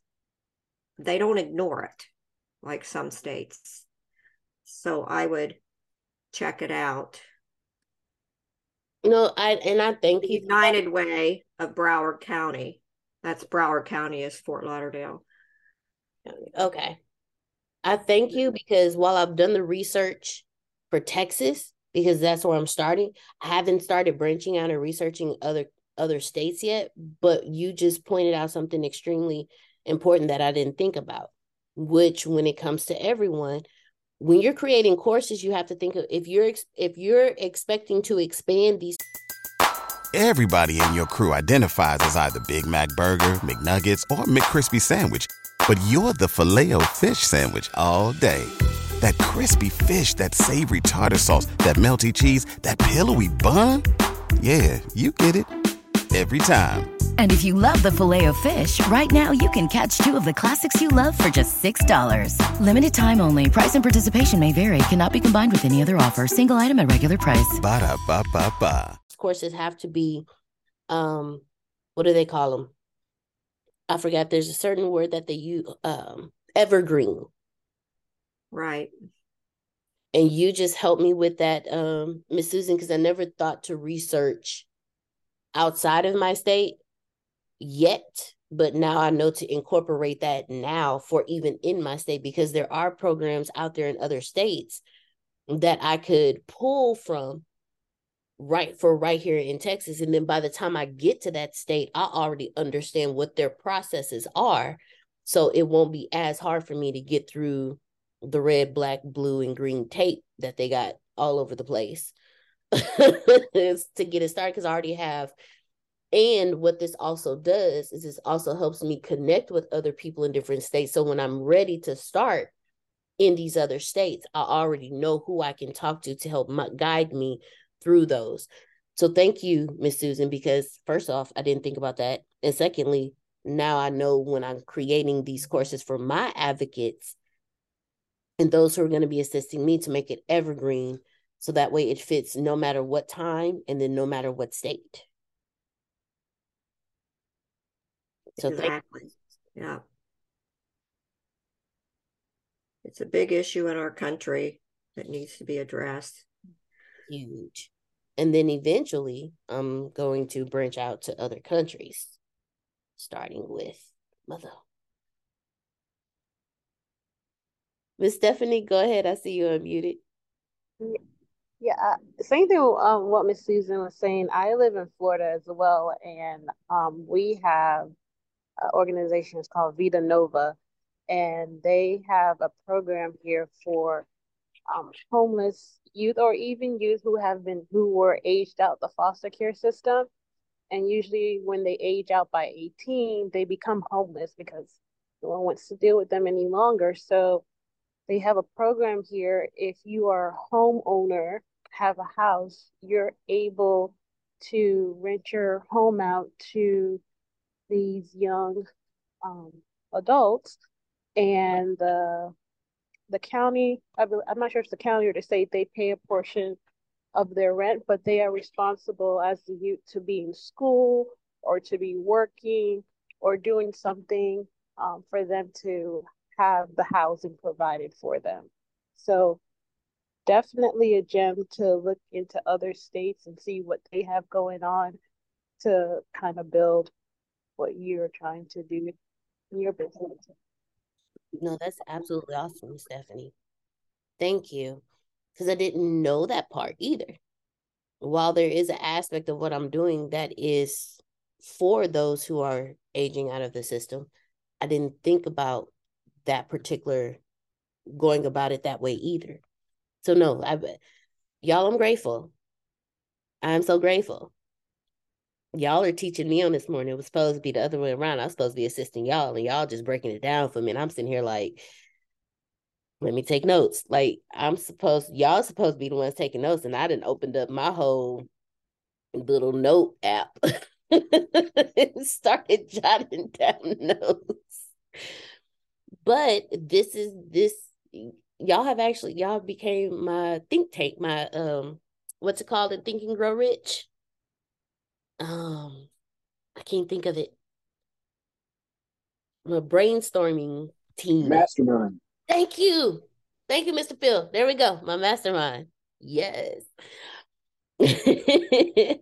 They don't ignore it like some states. So I would check it out. No, I and I thank The you. United Way of Broward County. That's Broward County is Fort Lauderdale. Okay. I thank you mm-hmm. because while I've done the research for Texas, because that's where I'm starting, I haven't started branching out and researching other other states yet. But you just pointed out something extremely important that I didn't think about, which when it comes to everyone, when you're creating courses, you have to think of if you're if you're expecting to expand these Everybody in your crew identifies as either Big Mac Burger, McNuggets, or McCrispy Sandwich. But you're the filet O fish Sandwich all day. That crispy fish, that savory tartar sauce, that melty cheese, that pillowy bun. Yeah, you get it. Every time. And if you love the filet of fish, right now you can catch two of the classics you love for just $6. Limited time only. Price and participation may vary. Cannot be combined with any other offer. Single item at regular price. Ba da ba ba ba. courses have to be um what do they call them? I forgot there's a certain word that they use um evergreen. Right. And you just helped me with that, um, Miss Susan, because I never thought to research outside of my state yet. But now I know to incorporate that now for even in my state because there are programs out there in other states that I could pull from right for right here in Texas. And then by the time I get to that state, I already understand what their processes are. So it won't be as hard for me to get through the red, black, blue, and green tape that they got all over the place to get it started because I already have. And what this also does is this also helps me connect with other people in different states. So when I'm ready to start in these other states, I already know who I can talk to to help my, guide me through those. So thank you, Miss Susan, because first off, I didn't think about that. And secondly, now I know when I'm creating these courses for my advocates and those who are going to be assisting me to make it evergreen so that way it fits no matter what time and then no matter what state. So exactly. Yeah. It's a big issue in our country that needs to be addressed. Huge. And then eventually I'm going to branch out to other countries, starting with mother. Miss Stephanie, go ahead. I see you unmuted. Yeah, uh, same thing. Um, what Miss Susan was saying. I live in Florida as well, and um, we have an organization it's called Vita Nova, and they have a program here for um, homeless youth or even youth who have been who were aged out the foster care system. And usually, when they age out by 18, they become homeless because no one wants to deal with them any longer. So they have a program here. If you are a homeowner, have a house, you're able to rent your home out to these young um, adults, and the the county. I I'm not sure if the county or the state. They pay a portion of their rent, but they are responsible as the youth to be in school or to be working or doing something um, for them to have the housing provided for them. So definitely a gem to look into other states and see what they have going on to kind of build what you're trying to do in your business. No, that's absolutely awesome, Stephanie. Thank you. Because I didn't know that part either. While there is an aspect of what I'm doing that is for those who are aging out of the system, I didn't think about that particular going about it that way either. So no, I y'all I'm grateful. I'm so grateful. Y'all are teaching me on this morning. It was supposed to be the other way around. I was supposed to be assisting y'all, and y'all just breaking it down for me. And I'm sitting here like, let me take notes. Like I'm supposed, y'all supposed to be the ones taking notes, and I didn't opened up my whole little note app and started jotting down notes. But this is this y'all have actually y'all became my think tank, my um what's it called in Think and Grow Rich? Um I can't think of it. My brainstorming team. Mastermind. Thank you. Thank you, Mr. Phil. There we go. My mastermind. Yes.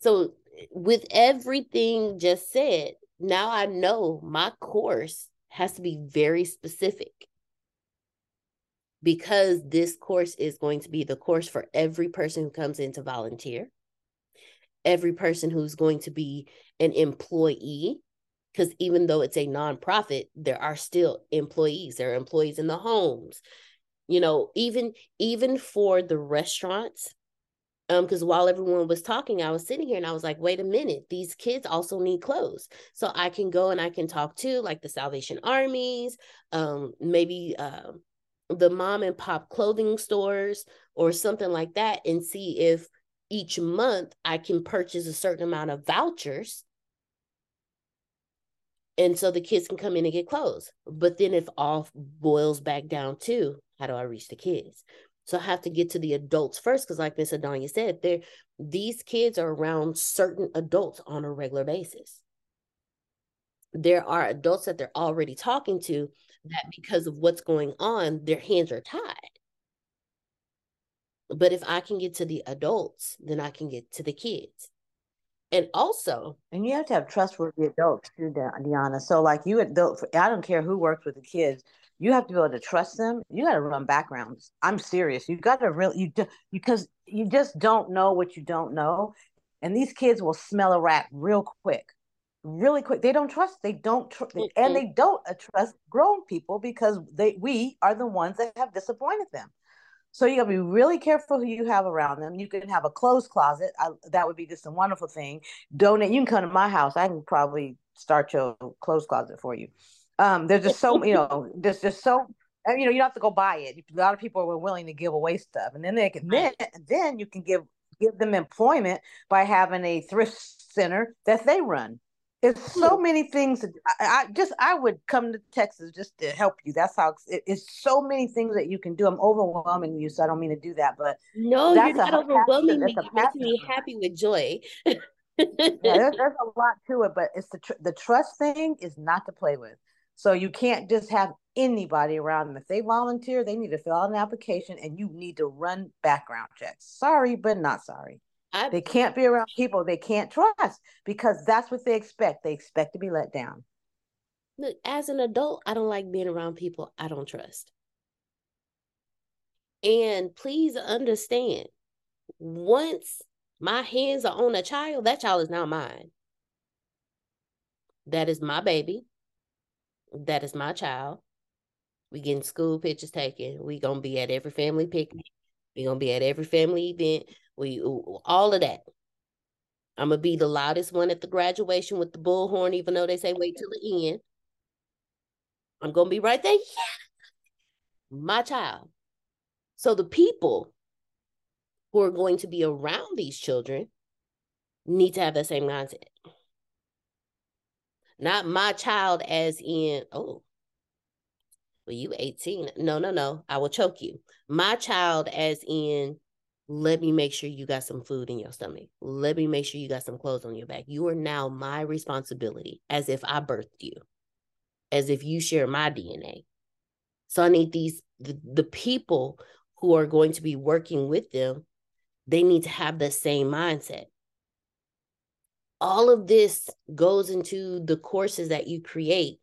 so with everything just said, now I know my course has to be very specific because this course is going to be the course for every person who comes in to volunteer, every person who's going to be an employee. Because even though it's a nonprofit, there are still employees. There are employees in the homes. You know, even even for the restaurants, um because while everyone was talking i was sitting here and i was like wait a minute these kids also need clothes. So i can go and i can talk to like the salvation armies um maybe uh, the mom and pop clothing stores or something like that and see if each month i can purchase a certain amount of vouchers and so the kids can come in and get clothes. But then if all boils back down to how do i reach the kids so I have to get to the adults first because, like Miss Adonia said, they these kids are around certain adults on a regular basis. There are adults that they're already talking to that mm-hmm. because of what's going on, their hands are tied. But if I can get to the adults, then I can get to the kids. And also, and you have to have trustworthy adults too, Deanna. So, like you, I don't care who works with the kids you have to be able to trust them. You got to run backgrounds. I'm serious. You got to really you because you just don't know what you don't know, and these kids will smell a rat real quick, really quick. They don't trust. They don't tr- mm-hmm. and they don't trust grown people because they we are the ones that have disappointed them. So you got to be really careful who you have around them. You can have a closed closet. I, that would be just a wonderful thing. Donate. You can come to my house. I can probably start your clothes closet for you. Um, there's just so you know, there's just so and you know you don't have to go buy it. A lot of people are willing to give away stuff, and then they can then then you can give give them employment by having a thrift center that they run. There's so many things I, I, just I would come to Texas just to help you. That's how it, it's so many things that you can do. I'm overwhelming you, so I don't mean to do that, but no, you're not overwhelming me. You're making me happy with joy. yeah, there's, there's a lot to it, but it's the tr- the trust thing is not to play with. So you can't just have anybody around them. If they volunteer, they need to fill out an application and you need to run background checks. Sorry, but not sorry. I, they can't be around people they can't trust because that's what they expect. They expect to be let down. Look, as an adult, I don't like being around people I don't trust. And please understand, once my hands are on a child, that child is now mine. That is my baby that is my child. We getting school pictures taken. We gonna be at every family picnic. We gonna be at every family event. We all of that. I'm gonna be the loudest one at the graduation with the bullhorn, even though they say wait till the end. I'm gonna be right there. Yeah, my child. So the people who are going to be around these children need to have that same mindset. Not my child, as in, oh, well, you 18. No, no, no. I will choke you. My child, as in, let me make sure you got some food in your stomach. Let me make sure you got some clothes on your back. You are now my responsibility, as if I birthed you, as if you share my DNA. So I need these, the, the people who are going to be working with them, they need to have the same mindset all of this goes into the courses that you create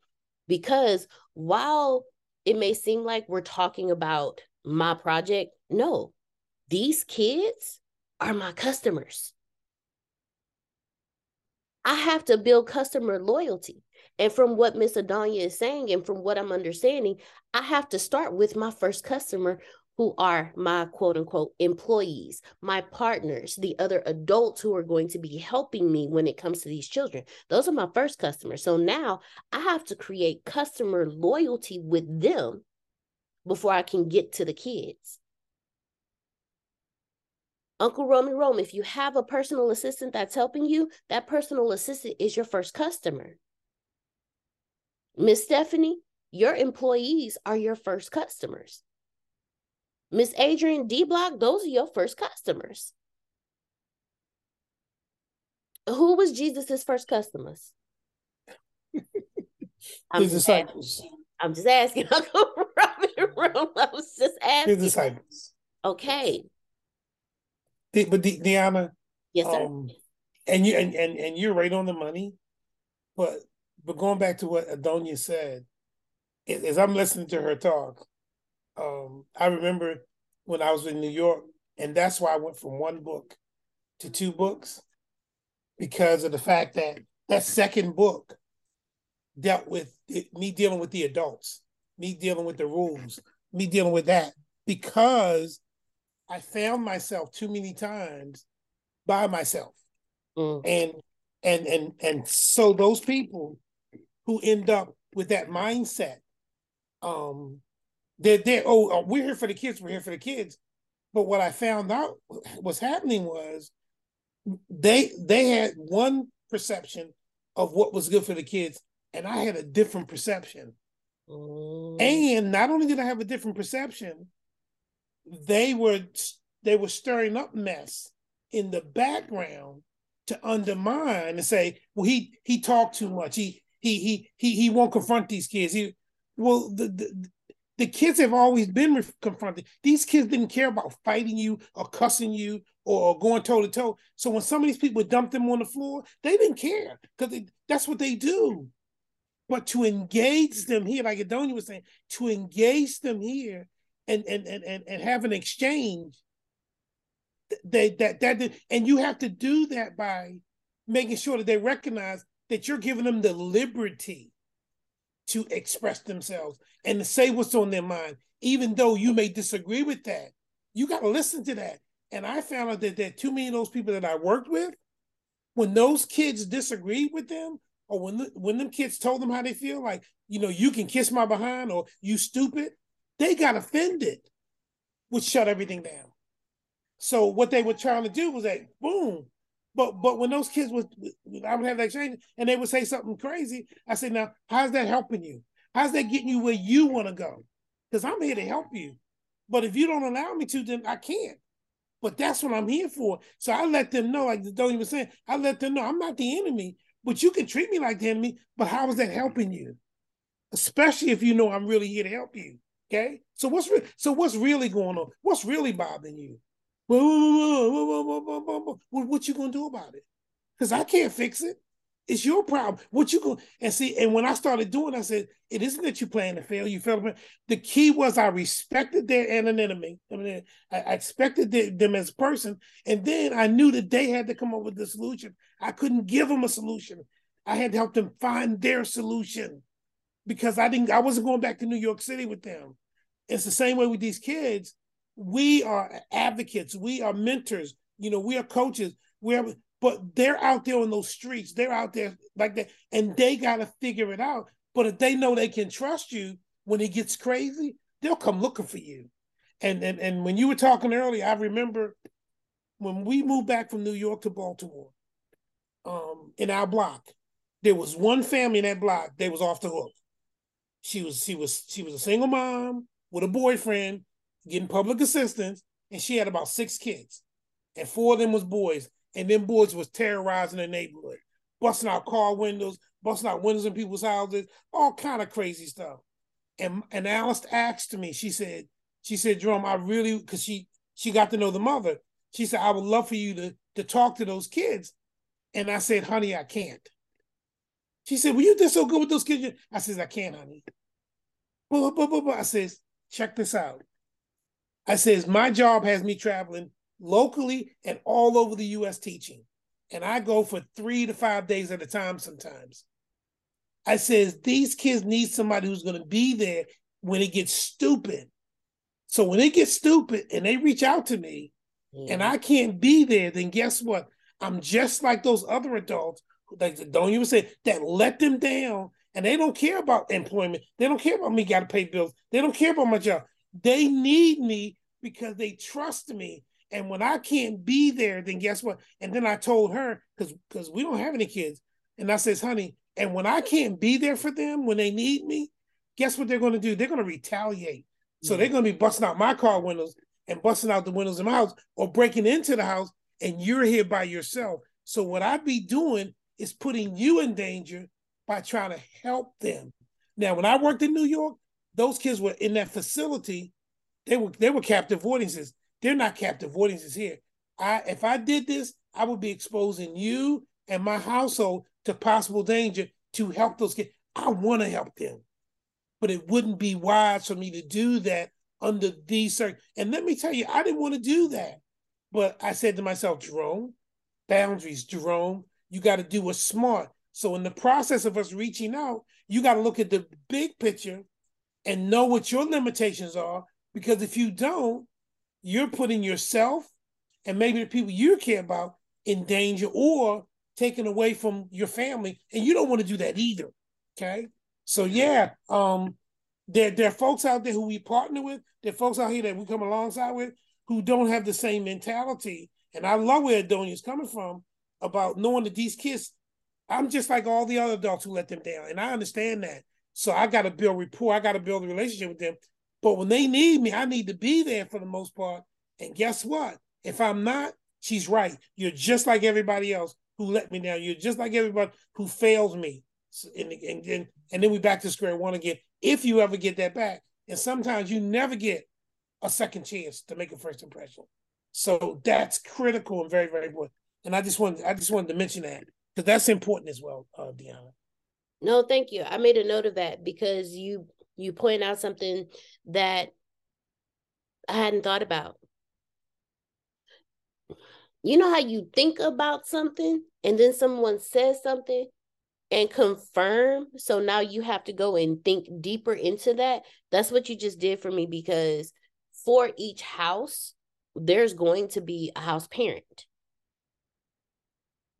because while it may seem like we're talking about my project, no, these kids are my customers. I have to build customer loyalty. And from what Miss Adonia is saying, and from what I'm understanding, I have to start with my first customer who are my quote unquote employees, my partners, the other adults who are going to be helping me when it comes to these children. Those are my first customers. So now I have to create customer loyalty with them before I can get to the kids. Uncle Romy Rome, if you have a personal assistant that's helping you, that personal assistant is your first customer. Miss Stephanie, your employees are your first customers. Miss Adrian D Block, those are your first customers. Who was Jesus's first customers? His disciples. I'm just asking. Uncle Robin I was just asking. His disciples. Okay. The, but De- Deanna, Yes, sir. um, and you and, and and you're right on the money. But but going back to what Adonia said, as I'm listening to her talk, um, I remember when I was in New York, and that's why I went from one book to two books because of the fact that that second book dealt with it, me dealing with the adults, me dealing with the rules, me dealing with that because I found myself too many times by myself. Mm. And and and and so those people who end up with that mindset, um, they're they're oh uh, we're here for the kids, we're here for the kids. But what I found out was happening was they they had one perception of what was good for the kids, and I had a different perception. Mm. And not only did I have a different perception, they were they were stirring up mess in the background to undermine and say, well, he he talked too much. He he he he he won't confront these kids. He well the the, the kids have always been confronted. These kids didn't care about fighting you or cussing you or going toe to toe. So when some of these people dumped them on the floor, they didn't care because that's what they do. But to engage them here, like Adonia was saying, to engage them here and and and and, and have an exchange, they that that and you have to do that by making sure that they recognize that you're giving them the liberty to express themselves and to say what's on their mind, even though you may disagree with that. You got to listen to that. And I found out that there are too many of those people that I worked with, when those kids disagreed with them, or when the, when them kids told them how they feel, like you know, you can kiss my behind or you stupid, they got offended, which shut everything down. So what they were trying to do was that boom. But but when those kids was I would have that exchange and they would say something crazy, I said, now how's that helping you? How's that getting you where you want to go? Because I'm here to help you. But if you don't allow me to, then I can't. But that's what I'm here for. So I let them know, like don't even say, I let them know I'm not the enemy, but you can treat me like the enemy. But how is that helping you? Especially if you know I'm really here to help you. Okay. So what's re- so what's really going on? What's really bothering you? What, what you gonna do about it? Because I can't fix it. It's your problem. What you going and see? And when I started doing, I said, "It isn't that you plan to fail. You failed." The key was I respected their anonymity. I mean, I expected them as a person, and then I knew that they had to come up with the solution. I couldn't give them a solution. I had to help them find their solution because I didn't. I wasn't going back to New York City with them. It's the same way with these kids we are advocates, we are mentors, you know, we are coaches, we're but they're out there on those streets, they're out there like that, and they gotta figure it out. But if they know they can trust you when it gets crazy, they'll come looking for you. And and and when you were talking earlier, I remember when we moved back from New York to Baltimore, um, in our block, there was one family in that block, they was off the hook. She was she was she was a single mom with a boyfriend getting public assistance, and she had about six kids, and four of them was boys, and them boys was terrorizing the neighborhood, busting out car windows, busting out windows in people's houses, all kind of crazy stuff. And and Alice asked me, she said, she said, Jerome, I really, because she she got to know the mother. She said, I would love for you to to talk to those kids. And I said, honey, I can't. She said, Well, you did so good with those kids. I says, I can't, honey. I says, check this out. I says, my job has me traveling locally and all over the US teaching. And I go for three to five days at a time sometimes. I says, these kids need somebody who's going to be there when it gets stupid. So when it gets stupid and they reach out to me Yeah. and mm-hmm. I can't be there, then guess what? I'm just like those other adults, like don't even say that let them down and they don't care about employment. They don't care about me got to pay bills. They don't care about my job. They need me because they trust me. And when I can't be there, then guess what? And then I told her because because we don't have any kids, and I says, honey, and when I can't be there for them when they need me, guess what they're going to do? They're going to retaliate. So they're going to be busting out my car windows and busting out the windows in my house or breaking into the house, and you're here by yourself. So what I'd be doing is putting you in danger by trying to help them. Now, when I worked in New York, those kids were in that facility. They were they were captive audiences. They're not captive audiences here. I if I did this, I would be exposing you and my household to possible danger to help those kids. I want to help them, but it wouldn't be wise for me to do that under these circumstances. And let me tell you, I didn't want to do that. But I said to myself, Jerome, boundaries, Jerome, you got to do what's smart. So in the process of us reaching out, you got to look at the big picture and know what your limitations are. Because if you don't, you're putting yourself and maybe the people you care about in danger or taken away from your family. And you don't want to do that either. Okay. So yeah, um, there, there are folks out there who we partner with, there are folks out here that we come alongside with who don't have the same mentality. And I love where Adonia is coming from about knowing that these kids, I'm just like all the other adults who let them down. And I understand that. So I got to build rapport. I got to build a relationship with them. But when they need me, I need to be there for the most part. And guess what? If I'm not, she's right. You're just like everybody else who let me down. You're just like everybody who fails me. And, and, and, and then we back to square one again. If you ever get that back. And sometimes you never get a second chance to make a first impression. So that's critical and very, very important. And I just wanted I just wanted to mention that because that's important as well, uh, Deanna. No, thank you. I made a note of that because you you point out something that I hadn't thought about. You know how you think about something and then someone says something and confirm. So now you have to go and think deeper into that. That's what you just did for me because for each house, there's going to be a house parent.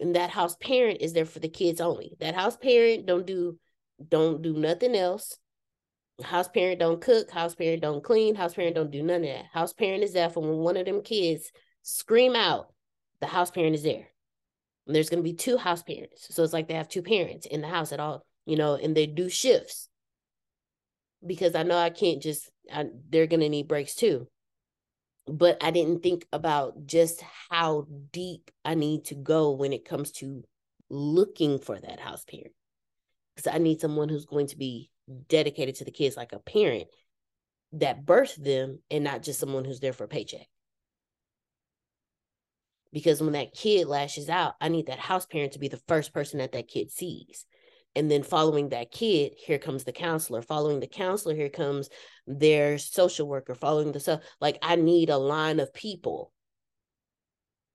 And that house parent is there for the kids only. That house parent don't do don't do nothing else. House parent don't cook, house parent don't clean, house parent don't do none of that. House parent is there for when one of them kids scream out, the house parent is there. And there's going to be two house parents. So it's like they have two parents in the house at all, you know, and they do shifts. Because I know I can't just I, they're going to need breaks too. But I didn't think about just how deep I need to go when it comes to looking for that house parent. Because I need someone who's going to be dedicated to the kids like a parent that birthed them and not just someone who's there for a paycheck. Because when that kid lashes out, I need that house parent to be the first person that that kid sees and then following that kid here comes the counselor. Following the counselor here comes their social worker. Following the so like i need a line of people.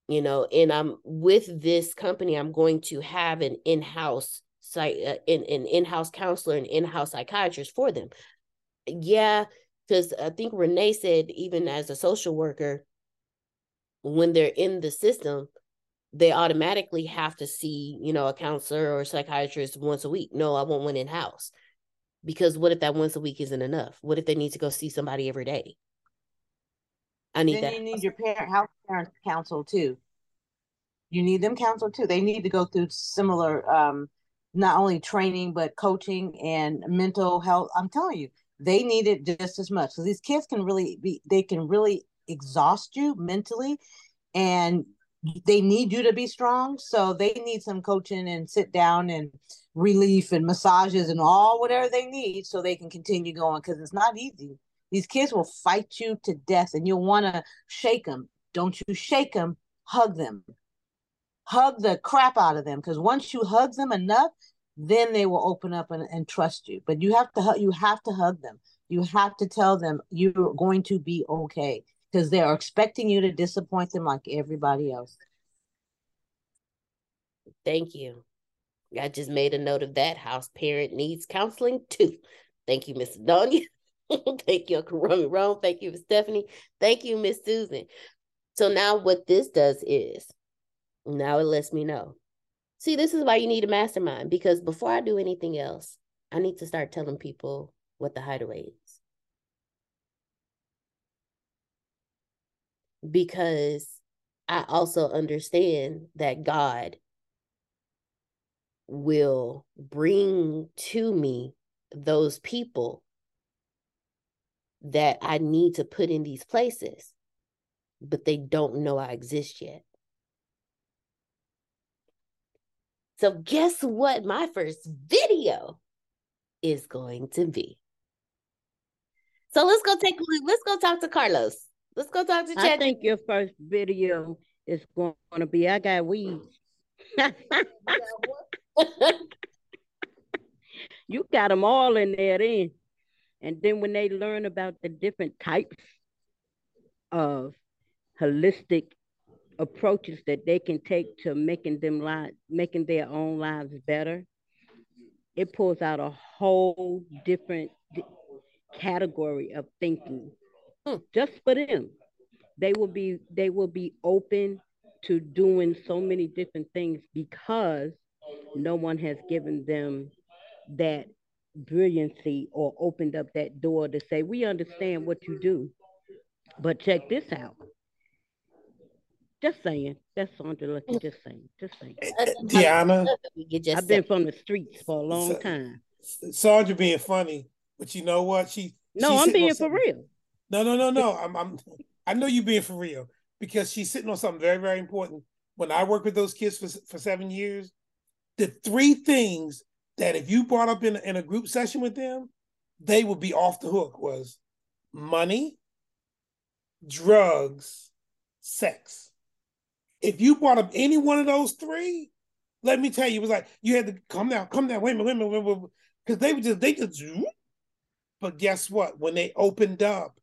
You know and i'm with this company i'm going to have an in-house site uh, in an in-house counselor and in-house psychiatrist for them. Yeah because i think renee said even as a social worker when they're in the system they automatically have to see, you know, a counselor or a psychiatrist once a week. No, I want one in house. Because what if that once a week isn't enough? What if they need to go see somebody every day? I need then that. You need your parent house parents counsel too. You need them counsel too. They need to go through similar um not only training but coaching and mental health. I'm telling you, they need it just as much. So these kids can really be they can really exhaust you mentally and they need you to be strong. So they need some coaching and sit down and relief and massages and all whatever they need so they can continue going. Because it's not easy. These kids will fight you to death and you'll want to shake them don't you shake them hug them. Hug the crap out of them. Because once you hug them enough then they will open up and, and trust you. But you have to you have to hug them. You have to tell them you're going to be okay because they're expecting you to disappoint them like everybody else. Thank you. I just made a note of that. House parent needs counseling too. Thank you, Miss Donia. Thank you, Uncle Rome. Thank you, Stephanie. Thank you, Miss Susan. So now what this does is now it lets me know. See, this is why you need a mastermind because before I do anything else, I need to start telling people what the hideaway is. Because I also understand that God will bring to me those people that I need to put in these places, but they don't know I exist yet. So, guess what? My first video is going to be. So let's go take let's go talk to Carlos. Let's go talk to Chad. I think your first video is going to be I got weeds. you got them all in there then. And then when they learn about the different types of holistic approaches that they can take to making them lives, making their own lives better, it pulls out a whole different category of thinking hmm. just for them. They will be they will be open to doing so many different things because no one has given them that brilliancy or opened up that door to say, we understand what you do, but check this out. Just saying. That's Sandra Lucky. Just saying. Just saying. Eh, eh, Diana. I've been from the streets for a long time. Sandra being funny, but you know what? She No, I'm being for real. No, no, no, no. I'm I'm I know you being for real because she's sitting on something very, very important. When I worked with those kids for, for seven years, the three things that if you brought up in, in a group session with them, they would be off the hook was money, drugs, sex. If you brought up any one of those three, let me tell you, it was like you had to come down, come down, wait a minute, wait a minute, wait a minute, because they were just they just. But guess what? When they opened up,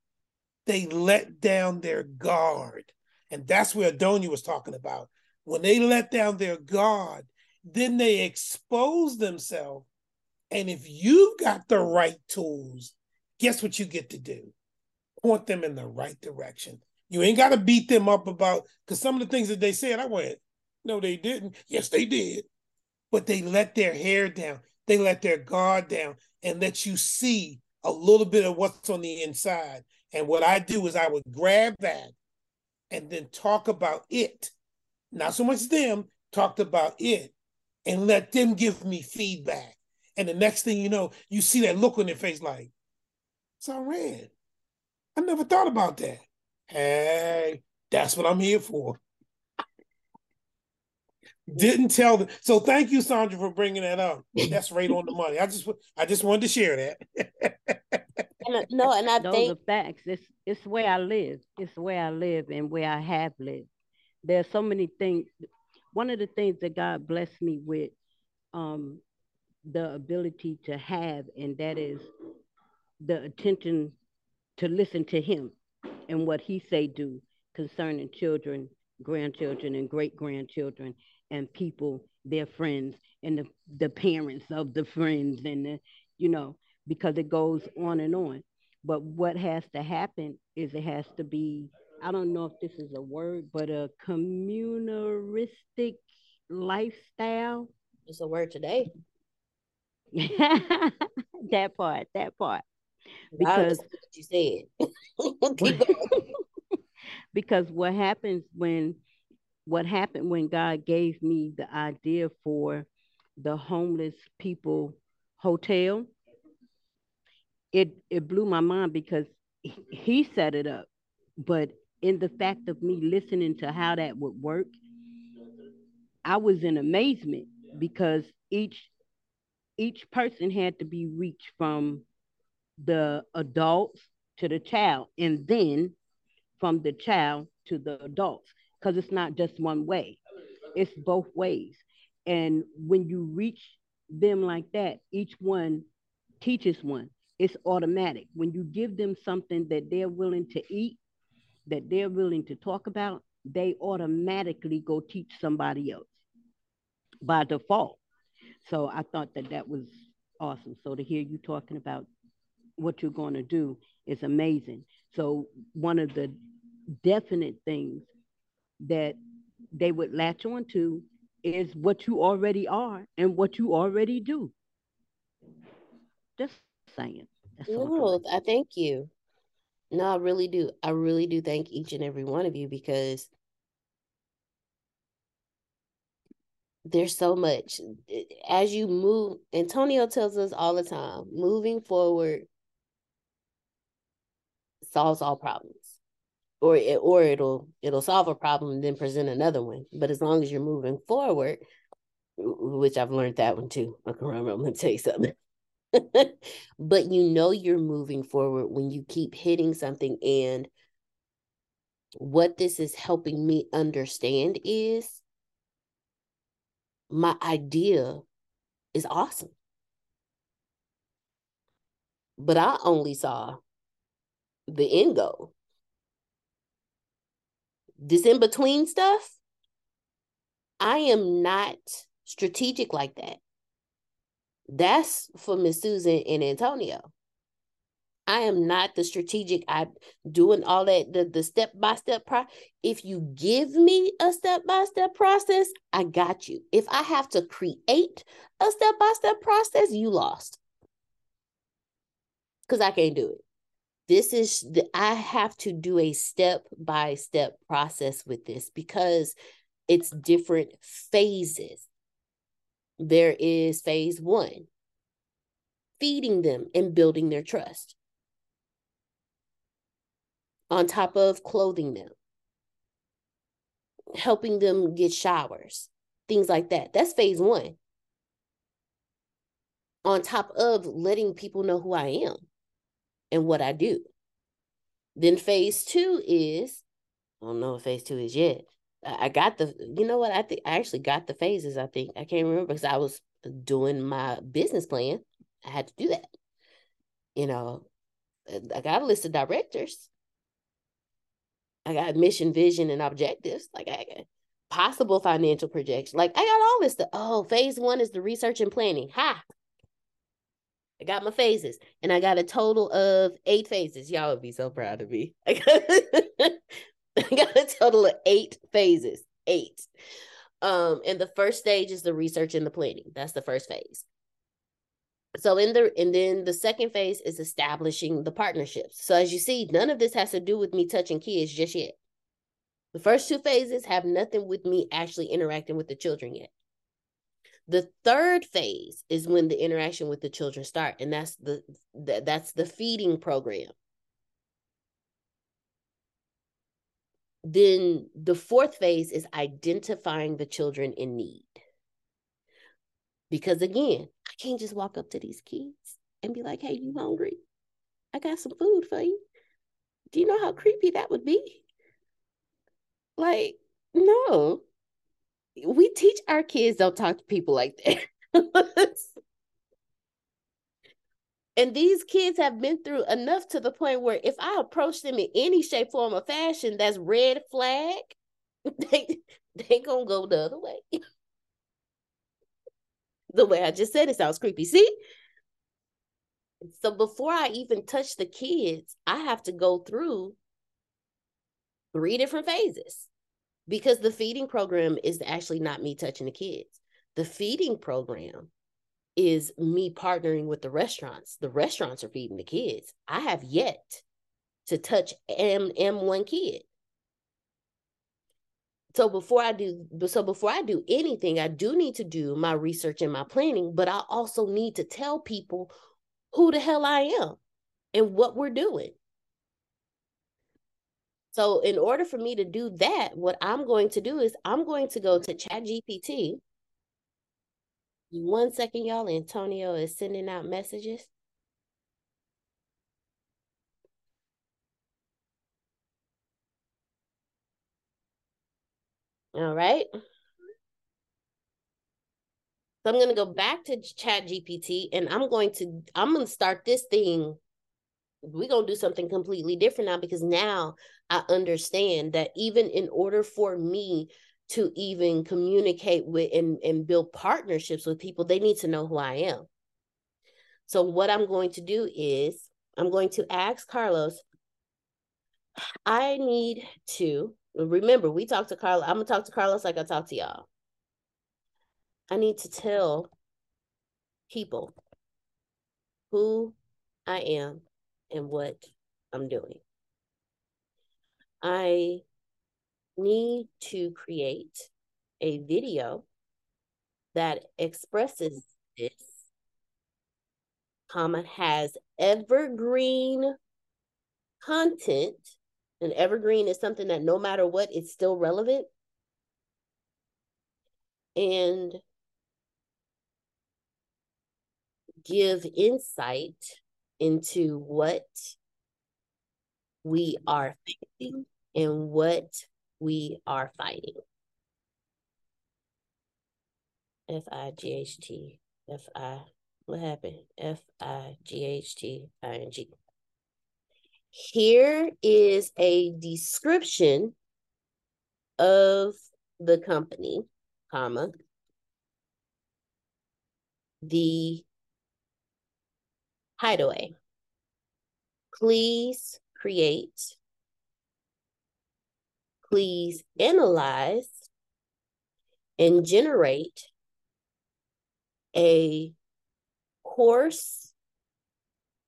they let down their guard, and that's where Adonia was talking about. When they let down their guard, then they expose themselves. And if you've got the right tools, guess what you get to do? Point them in the right direction. You ain't got to beat them up about because some of the things that they said, I went, no, they didn't. Yes, they did. But they let their hair down, they let their guard down, and let you see a little bit of what's on the inside. And what I do is I would grab that and then talk about it. Not so much them, talked about it and let them give me feedback. And the next thing you know, you see that look on their face like, it's all red. I never thought about that. Hey, that's what I'm here for. Didn't tell them. So thank you, Sandra, for bringing that up. That's right on the money. I just, I just wanted to share that. no, and I Those think are facts. It's it's where I live. It's where I live and where I have lived. There's so many things one of the things that God blessed me with um, the ability to have, and that is the attention to listen to Him and what He say do concerning children, grandchildren, and great grandchildren, and people, their friends, and the, the parents of the friends, and the, you know, because it goes on and on. But what has to happen is it has to be I don't know if this is a word, but a communalistic lifestyle. It's a word today. that part, that part. Because what you said. because what happens when what happened when God gave me the idea for the homeless people hotel, it it blew my mind because he set it up, but in the fact of me listening to how that would work, I was in amazement because each each person had to be reached from the adults to the child and then from the child to the adults because it's not just one way. It's both ways. And when you reach them like that each one teaches one it's automatic when you give them something that they're willing to eat that they're willing to talk about, they automatically go teach somebody else by default. So I thought that that was awesome. So to hear you talking about what you're going to do is amazing. So one of the definite things that they would latch on to is what you already are and what you already do. Just saying. No, I thank you. No, I really do. I really do thank each and every one of you because there's so much as you move. Antonio tells us all the time moving forward solves all problems or it, or it'll it'll solve a problem and then present another one but as long as you're moving forward which i've learned that one too i'm gonna tell you something but you know you're moving forward when you keep hitting something and what this is helping me understand is my idea is awesome. But i only saw the end goal. This in between stuff i am not strategic like that that's for Miss Susan and Antonio. I am not the strategic. I doing all that the the step by step pro. If you give me a step by step process, I got you. If I have to create a step by step process, you lost. Cuz I can't do it. This is the I have to do a step by step process with this because it's different phases there is phase one feeding them and building their trust, on top of clothing them, helping them get showers, things like that. That's phase one. On top of letting people know who I am and what I do. Then phase two is, I don't know what phase two is yet, I got the, you know what? I think I actually got the phases. I think I can't remember because I was doing my business plan. I had to do that. You know, uh, I got a list of directors. I got mission, vision, and objectives. Like I got possible financial projection. Like I got all this stuff. Oh, phase one is the research and planning. Ha! I got my phases, and I got a total of eight phases. Y'all would be so proud of me. Got a total of eight phases. Eight. Um, and the first stage is the research and the planning. That's the first phase. So in the and then the second phase is establishing the partnerships. So as you see, none of this has to do with me touching kids just yet. The first two phases have nothing with me actually interacting with the children yet. The third phase is when the interaction with the children start, and that's the, the that's the feeding program. Then the fourth phase is identifying the children in need. Because again, I can't just walk up to these kids and be like, hey, you hungry? I got some food for you. Do you know how creepy that would be? Like, no. We teach our kids don't talk to people like that. And these kids have been through enough to the point where if I approach them in any shape, form, or fashion, that's red flag, they they gonna go the other way. the way I just said it sounds creepy. See? So before I even touch the kids, I have to go through three different phases because the feeding program is actually not me touching the kids. The feeding program is me partnering with the restaurants. The restaurants are feeding the kids. I have yet to touch M M one kid. So before I do so before I do anything, I do need to do my research and my planning, but I also need to tell people who the hell I am and what we're doing. So in order for me to do that, what I'm going to do is I'm going to go to ChatGPT one second, y'all. Antonio is sending out messages. All right. So I'm going to go back to chat GPT and I'm going to, I'm going to start this thing. We're going to do something completely different now because now I understand that even in order for me to even communicate with and, and build partnerships with people, they need to know who I am. So, what I'm going to do is I'm going to ask Carlos, I need to remember, we talked to Carlos. I'm going to talk to Carlos like I talk to y'all. I need to tell people who I am and what I'm doing. I need to create a video that expresses this, comma, has evergreen content. And evergreen is something that no matter what, it's still relevant. And give insight into what we are facing and what we are fighting. F I G H T F I what happened? F I G H T I N G. Here is a description of the company, comma, the hideaway. Please create, please analyze and generate a course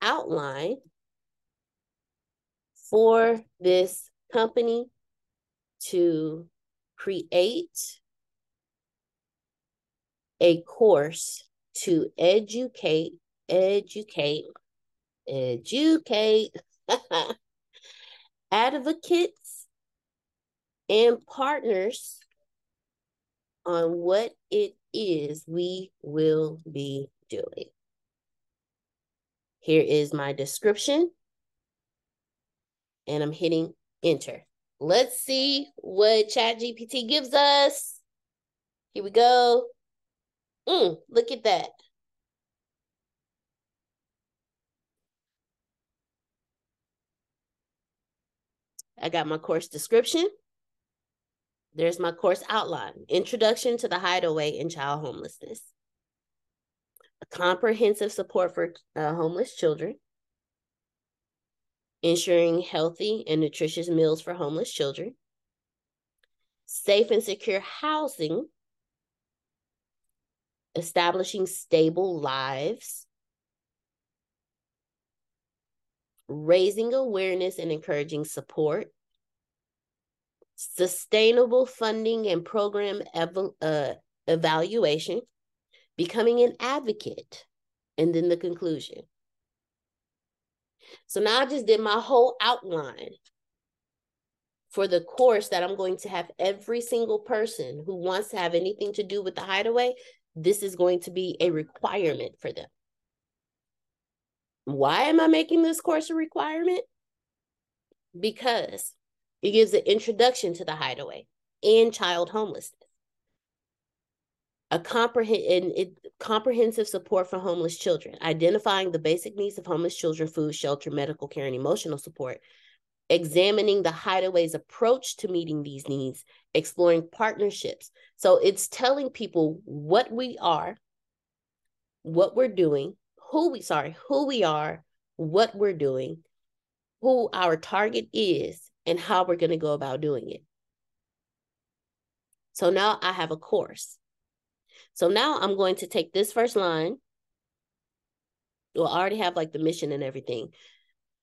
outline for this company to create a course to educate, educate, educate advocates and partners on what it is we will be doing. Here is my description, and I'm hitting enter. Let's see what ChatGPT gives us. Here we go. Mm, look at that. I got my course description. There's my course outline Introduction to the Hideaway and Child Homelessness, comprehensive support for uh, homeless children, ensuring healthy and nutritious meals for homeless children, safe and secure housing, establishing stable lives, raising awareness and encouraging support, sustainable funding and program ev- uh, evaluation, becoming an advocate, and then the conclusion. So now I just did my whole outline for the course that I'm going to have every single person who wants to have anything to do with the hideaway. This is going to be a requirement for them. Why am I making this course a requirement? Because it gives an introduction to the hideaway and child homelessness. A comprehensive support for homeless children, identifying the basic needs of homeless children, food, shelter, medical care, and emotional support, examining the hideaway's approach to meeting these needs, exploring partnerships. So it's telling people what we are, what we're doing, who we sorry, who we are, what we're doing, who our target is, and how we're going to go about doing it. So now I have a course. So now I'm going to take this first line. Well, I already have like the mission and everything.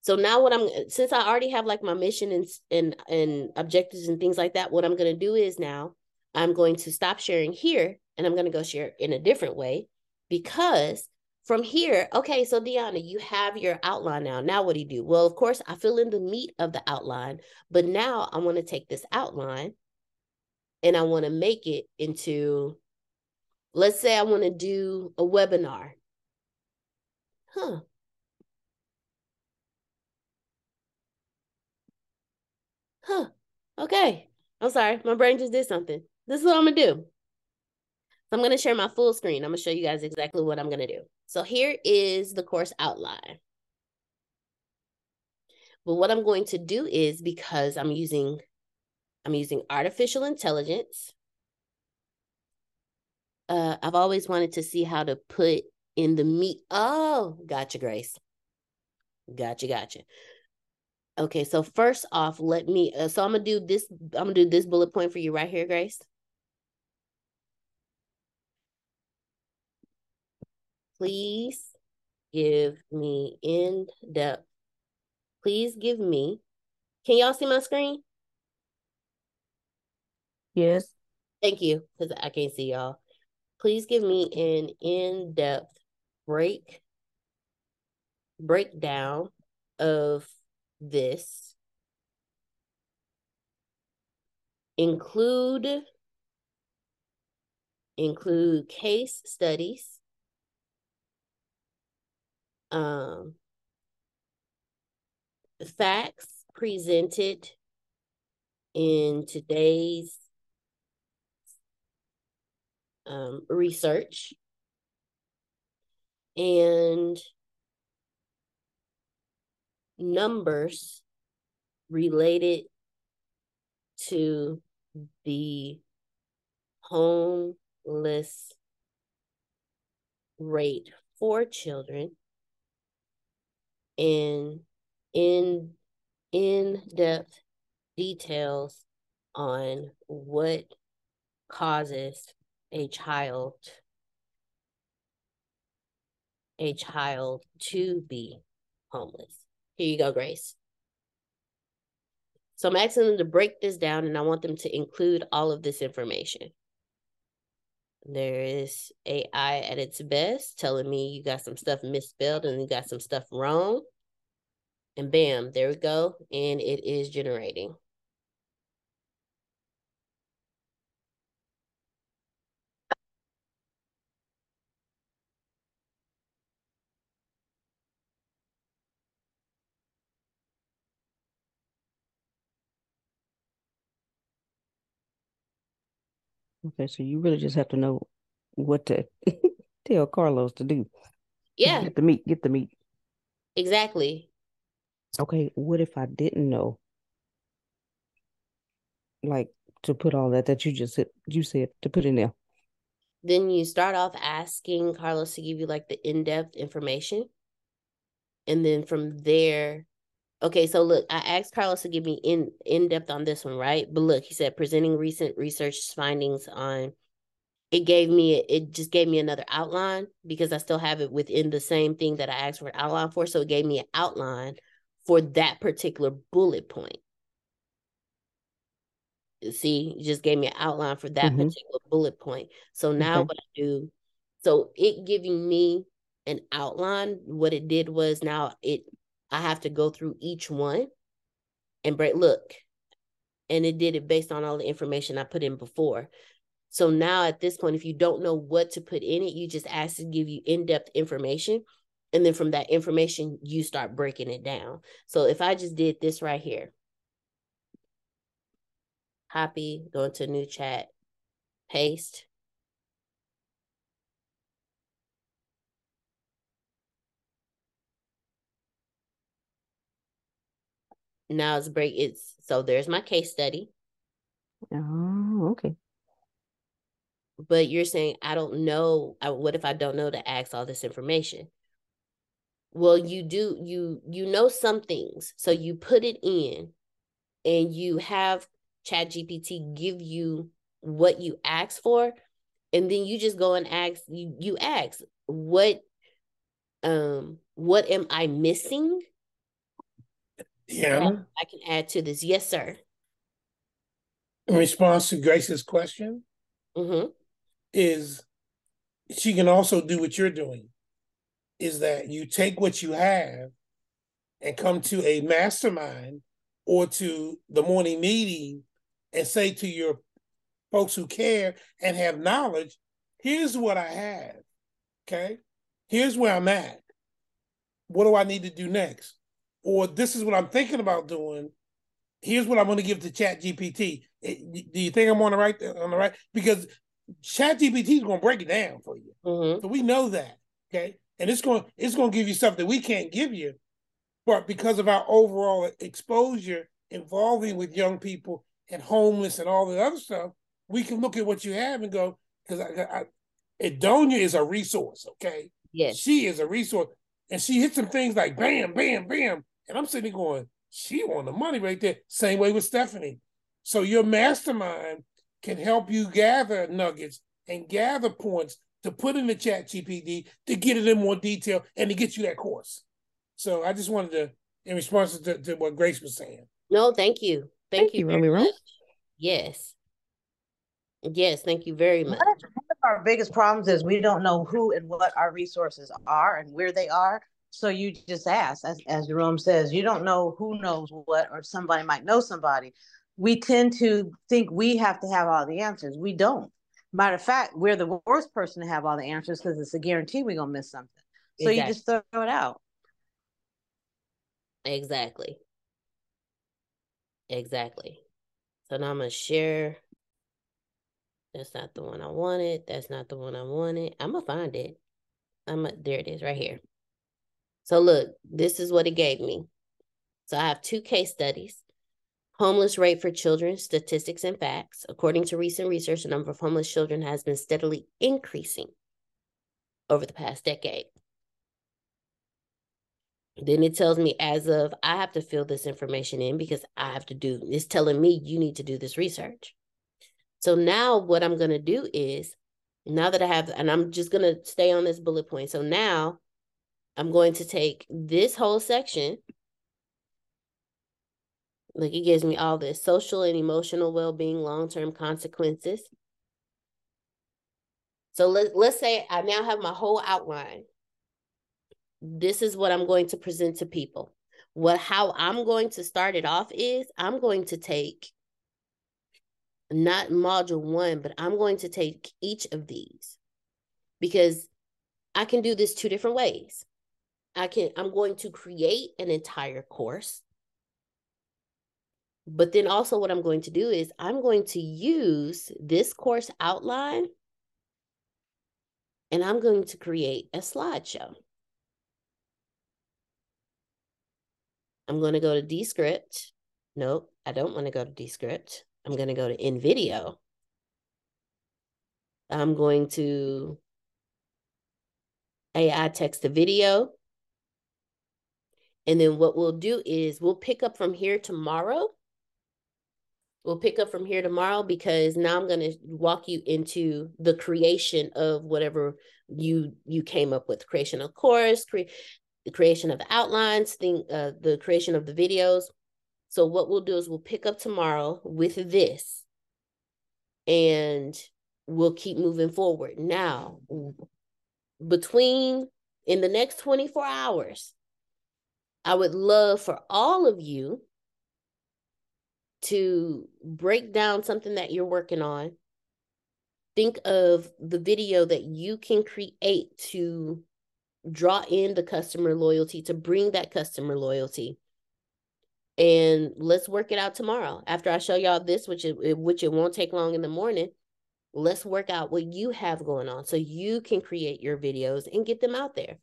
So now what I'm since I already have like my mission and and and objectives and things like that, what I'm going to do is now I'm going to stop sharing here and I'm going to go share in a different way because from here, okay, so Deanna, you have your outline now. Now what do you do? Well, of course, I fill in the meat of the outline, but now I want to take this outline and I want to make it into, let's say I want to do a webinar. Huh. Huh. Okay. I'm sorry. My brain just did something. This is what I'm going to do. I'm going to share my full screen. I'm going to show you guys exactly what I'm going to do. So here is the course outline. But what I'm going to do is because I'm using I'm using artificial intelligence. Uh, I've always wanted to see how to put in the meat. Oh, gotcha, Grace. Gotcha, gotcha. Okay, so first off, let me. Uh, so I'm gonna do this. I'm gonna do this bullet point for you right here, Grace. Please give me in depth. Please give me. Can y'all see my screen? Yes. Thank you, because I can't see y'all. Please give me an in-depth break breakdown of this. Include include case studies um, facts presented in today's um, research. And numbers related to the homeless rate for children and in in-depth details on what causes a child a child to be homeless. Here you go, Grace. So I'm asking them to break this down and I want them to include all of this information. There is AI at its best telling me you got some stuff misspelled and you got some stuff wrong. And bam, there we go. And it is generating. Okay, so you really just have to know what to tell Carlos to do. Yeah. Get the meat, get the meat. Exactly. Okay, what if I didn't know? Like to put all that that you just said you said to put in there. Then you start off asking Carlos to give you like the in-depth information. And then from there, okay, so look, I asked Carlos to give me in in depth on this one, right? But look, he said presenting recent research findings on it gave me it just gave me another outline because I still have it within the same thing that I asked for an outline for. So it gave me an outline for that particular bullet point. See, it just gave me an outline for that Mhm. particular bullet point. So now Okay. what I do, so it giving me an outline, what it did was now it I have to go through each one and break look. And it did it based on all the information I put in before. So now at this point, if you don't know what to put in it, you just ask to give you in-depth information. And then from that information, you start breaking it down. So if I just did this right here, copy, go into new chat, paste. Now it's break it's so there's my case study. Oh, okay. but you're saying I don't know. I, what if I don't know to ask all this information? Well, you do. You you know some things, so you put it in, and you have Chat GPT give you what you ask for, and then you just go and ask. You you ask what um what am I missing? Yeah. I can add to this. Yes, sir. In response to Grace's question, Mm-hmm. is she can also do what you're doing. Is that you take what you have and come to a mastermind or to the morning meeting and say to your folks who care and have knowledge, here's what I have. Okay. Here's where I'm at. What do I need to do next? Or this is what I'm thinking about doing. Here's what I'm going to give to Chat GPT. Do you think I'm on the right on the right? Because Chat GPT is going to break it down for you. Mm-hmm. So we know that. Okay. And it's going it's going to give you stuff that we can't give you. But because of our overall exposure involving with young people and homeless and all the other stuff, we can look at what you have and go, because I, I, Adonia is a resource, okay? Yes. She is a resource. And she hit some things like bam, bam, bam. And I'm sitting there going, she on the money right there. Same way with Stephanie. So your mastermind can help you gather nuggets and gather points to put in the chat GPT to get it in more detail and to get you that course. So I just wanted to, in response to, to what Grace was saying. No, thank you. Thank, Thank you, you, very Romy Rose. Yes. Yes, thank you very much. One of our biggest problems is we don't know who and what our resources are and where they are. So you just ask, as, as Jerome says, you don't know who knows what, or somebody might know somebody. We tend to think we have to have all the answers. We don't. Matter of fact, we're the worst person to have all the answers because it's a guarantee we're gonna miss something. So you just throw it out. Exactly. Exactly. So now I'm gonna share. That's not the one I wanted. That's not the one I wanted. I'm gonna find it. I'm a, there it is right here. So look, this is what it gave me. So I have two case studies. Homeless rate for children, statistics and facts. According to recent research, the number of homeless children has been steadily increasing over the past decade. Then it tells me as of I have to fill this information in because I have to do it's telling me you need to do this research. So now what I'm going to do is now that I have and I'm just going to stay on this bullet point. So now I'm going to take this whole section like it gives me all this social and emotional well-being long-term consequences. So let, let's say I now have my whole outline this is what I'm going to present to people. What how I'm going to start it off is I'm going to take not module 1, but I'm going to take each of these because I can do this two different ways. I can I'm going to create an entire course. But then also what I'm going to do is I'm going to use this course outline and I'm going to create a slideshow. I'm going to go to Descript. Nope, I don't want to go to Descript. I'm going to go to InVideo. I'm going to AI text to video. And then what we'll do is we'll pick up from here tomorrow. We'll pick up from here tomorrow because now I'm going to walk you into the creation of whatever you you came up with creation of course cre- the creation of outlines, thing, uh, the creation of the videos. So what we'll do is we'll pick up tomorrow with this and we'll keep moving forward. Now, between in the next 24 hours, I would love for all of you to break down something that you're working on. Think of the video that you can create to draw in the customer loyalty, to bring that customer loyalty. And let's work it out tomorrow. After I show y'all this, which it which it won't take long in the morning, let's work out what you have going on so you can create your videos and get them out there.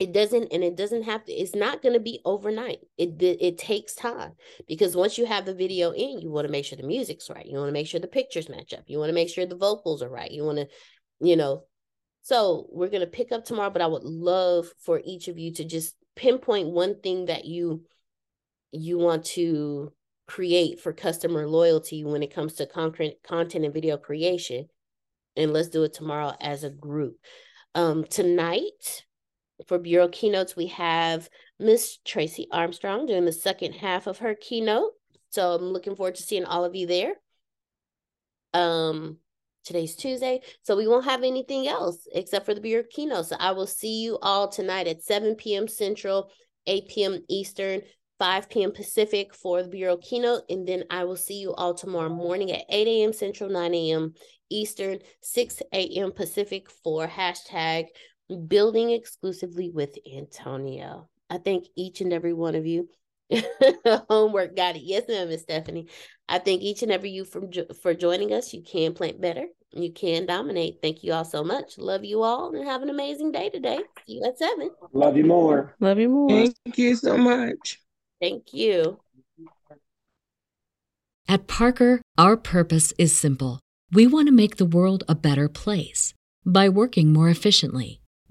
It doesn't and it doesn't have to it's not going to be overnight. It it takes time because once you have the video in, you want to make sure the music's right. You want to make sure the pictures match up. You want to make sure the vocals are right. You want to you know, so we're going to pick up tomorrow, but I would love for each of you to just pinpoint one thing that you you want to create for customer loyalty when it comes to content content and video creation and let's do it tomorrow as a group um tonight for bureau keynotes we have miss tracy armstrong doing the second half of her keynote so i'm looking forward to seeing all of you there um Today's Tuesday, so we won't have anything else except for the Bureau keynote. So I will see you all tonight at 7 p.m. Central, 8 p.m. Eastern, 5 p.m. Pacific for the Bureau keynote. And then I will see you all tomorrow morning at 8 a.m. Central, 9 a.m. Eastern, 6 a.m. Pacific for hashtag building exclusively with Antonio. I thank each and every one of you. Homework got it. Yes, ma'am, Miss Stephanie. I thank each and every you for for joining us. You can plant better. You can dominate. Thank you all so much. Love you all and have an amazing day today. See you at seven. Love you more. Love you more. Thank you so much. Thank you. At Parker, our purpose is simple. We want to make the world a better place by working more efficiently,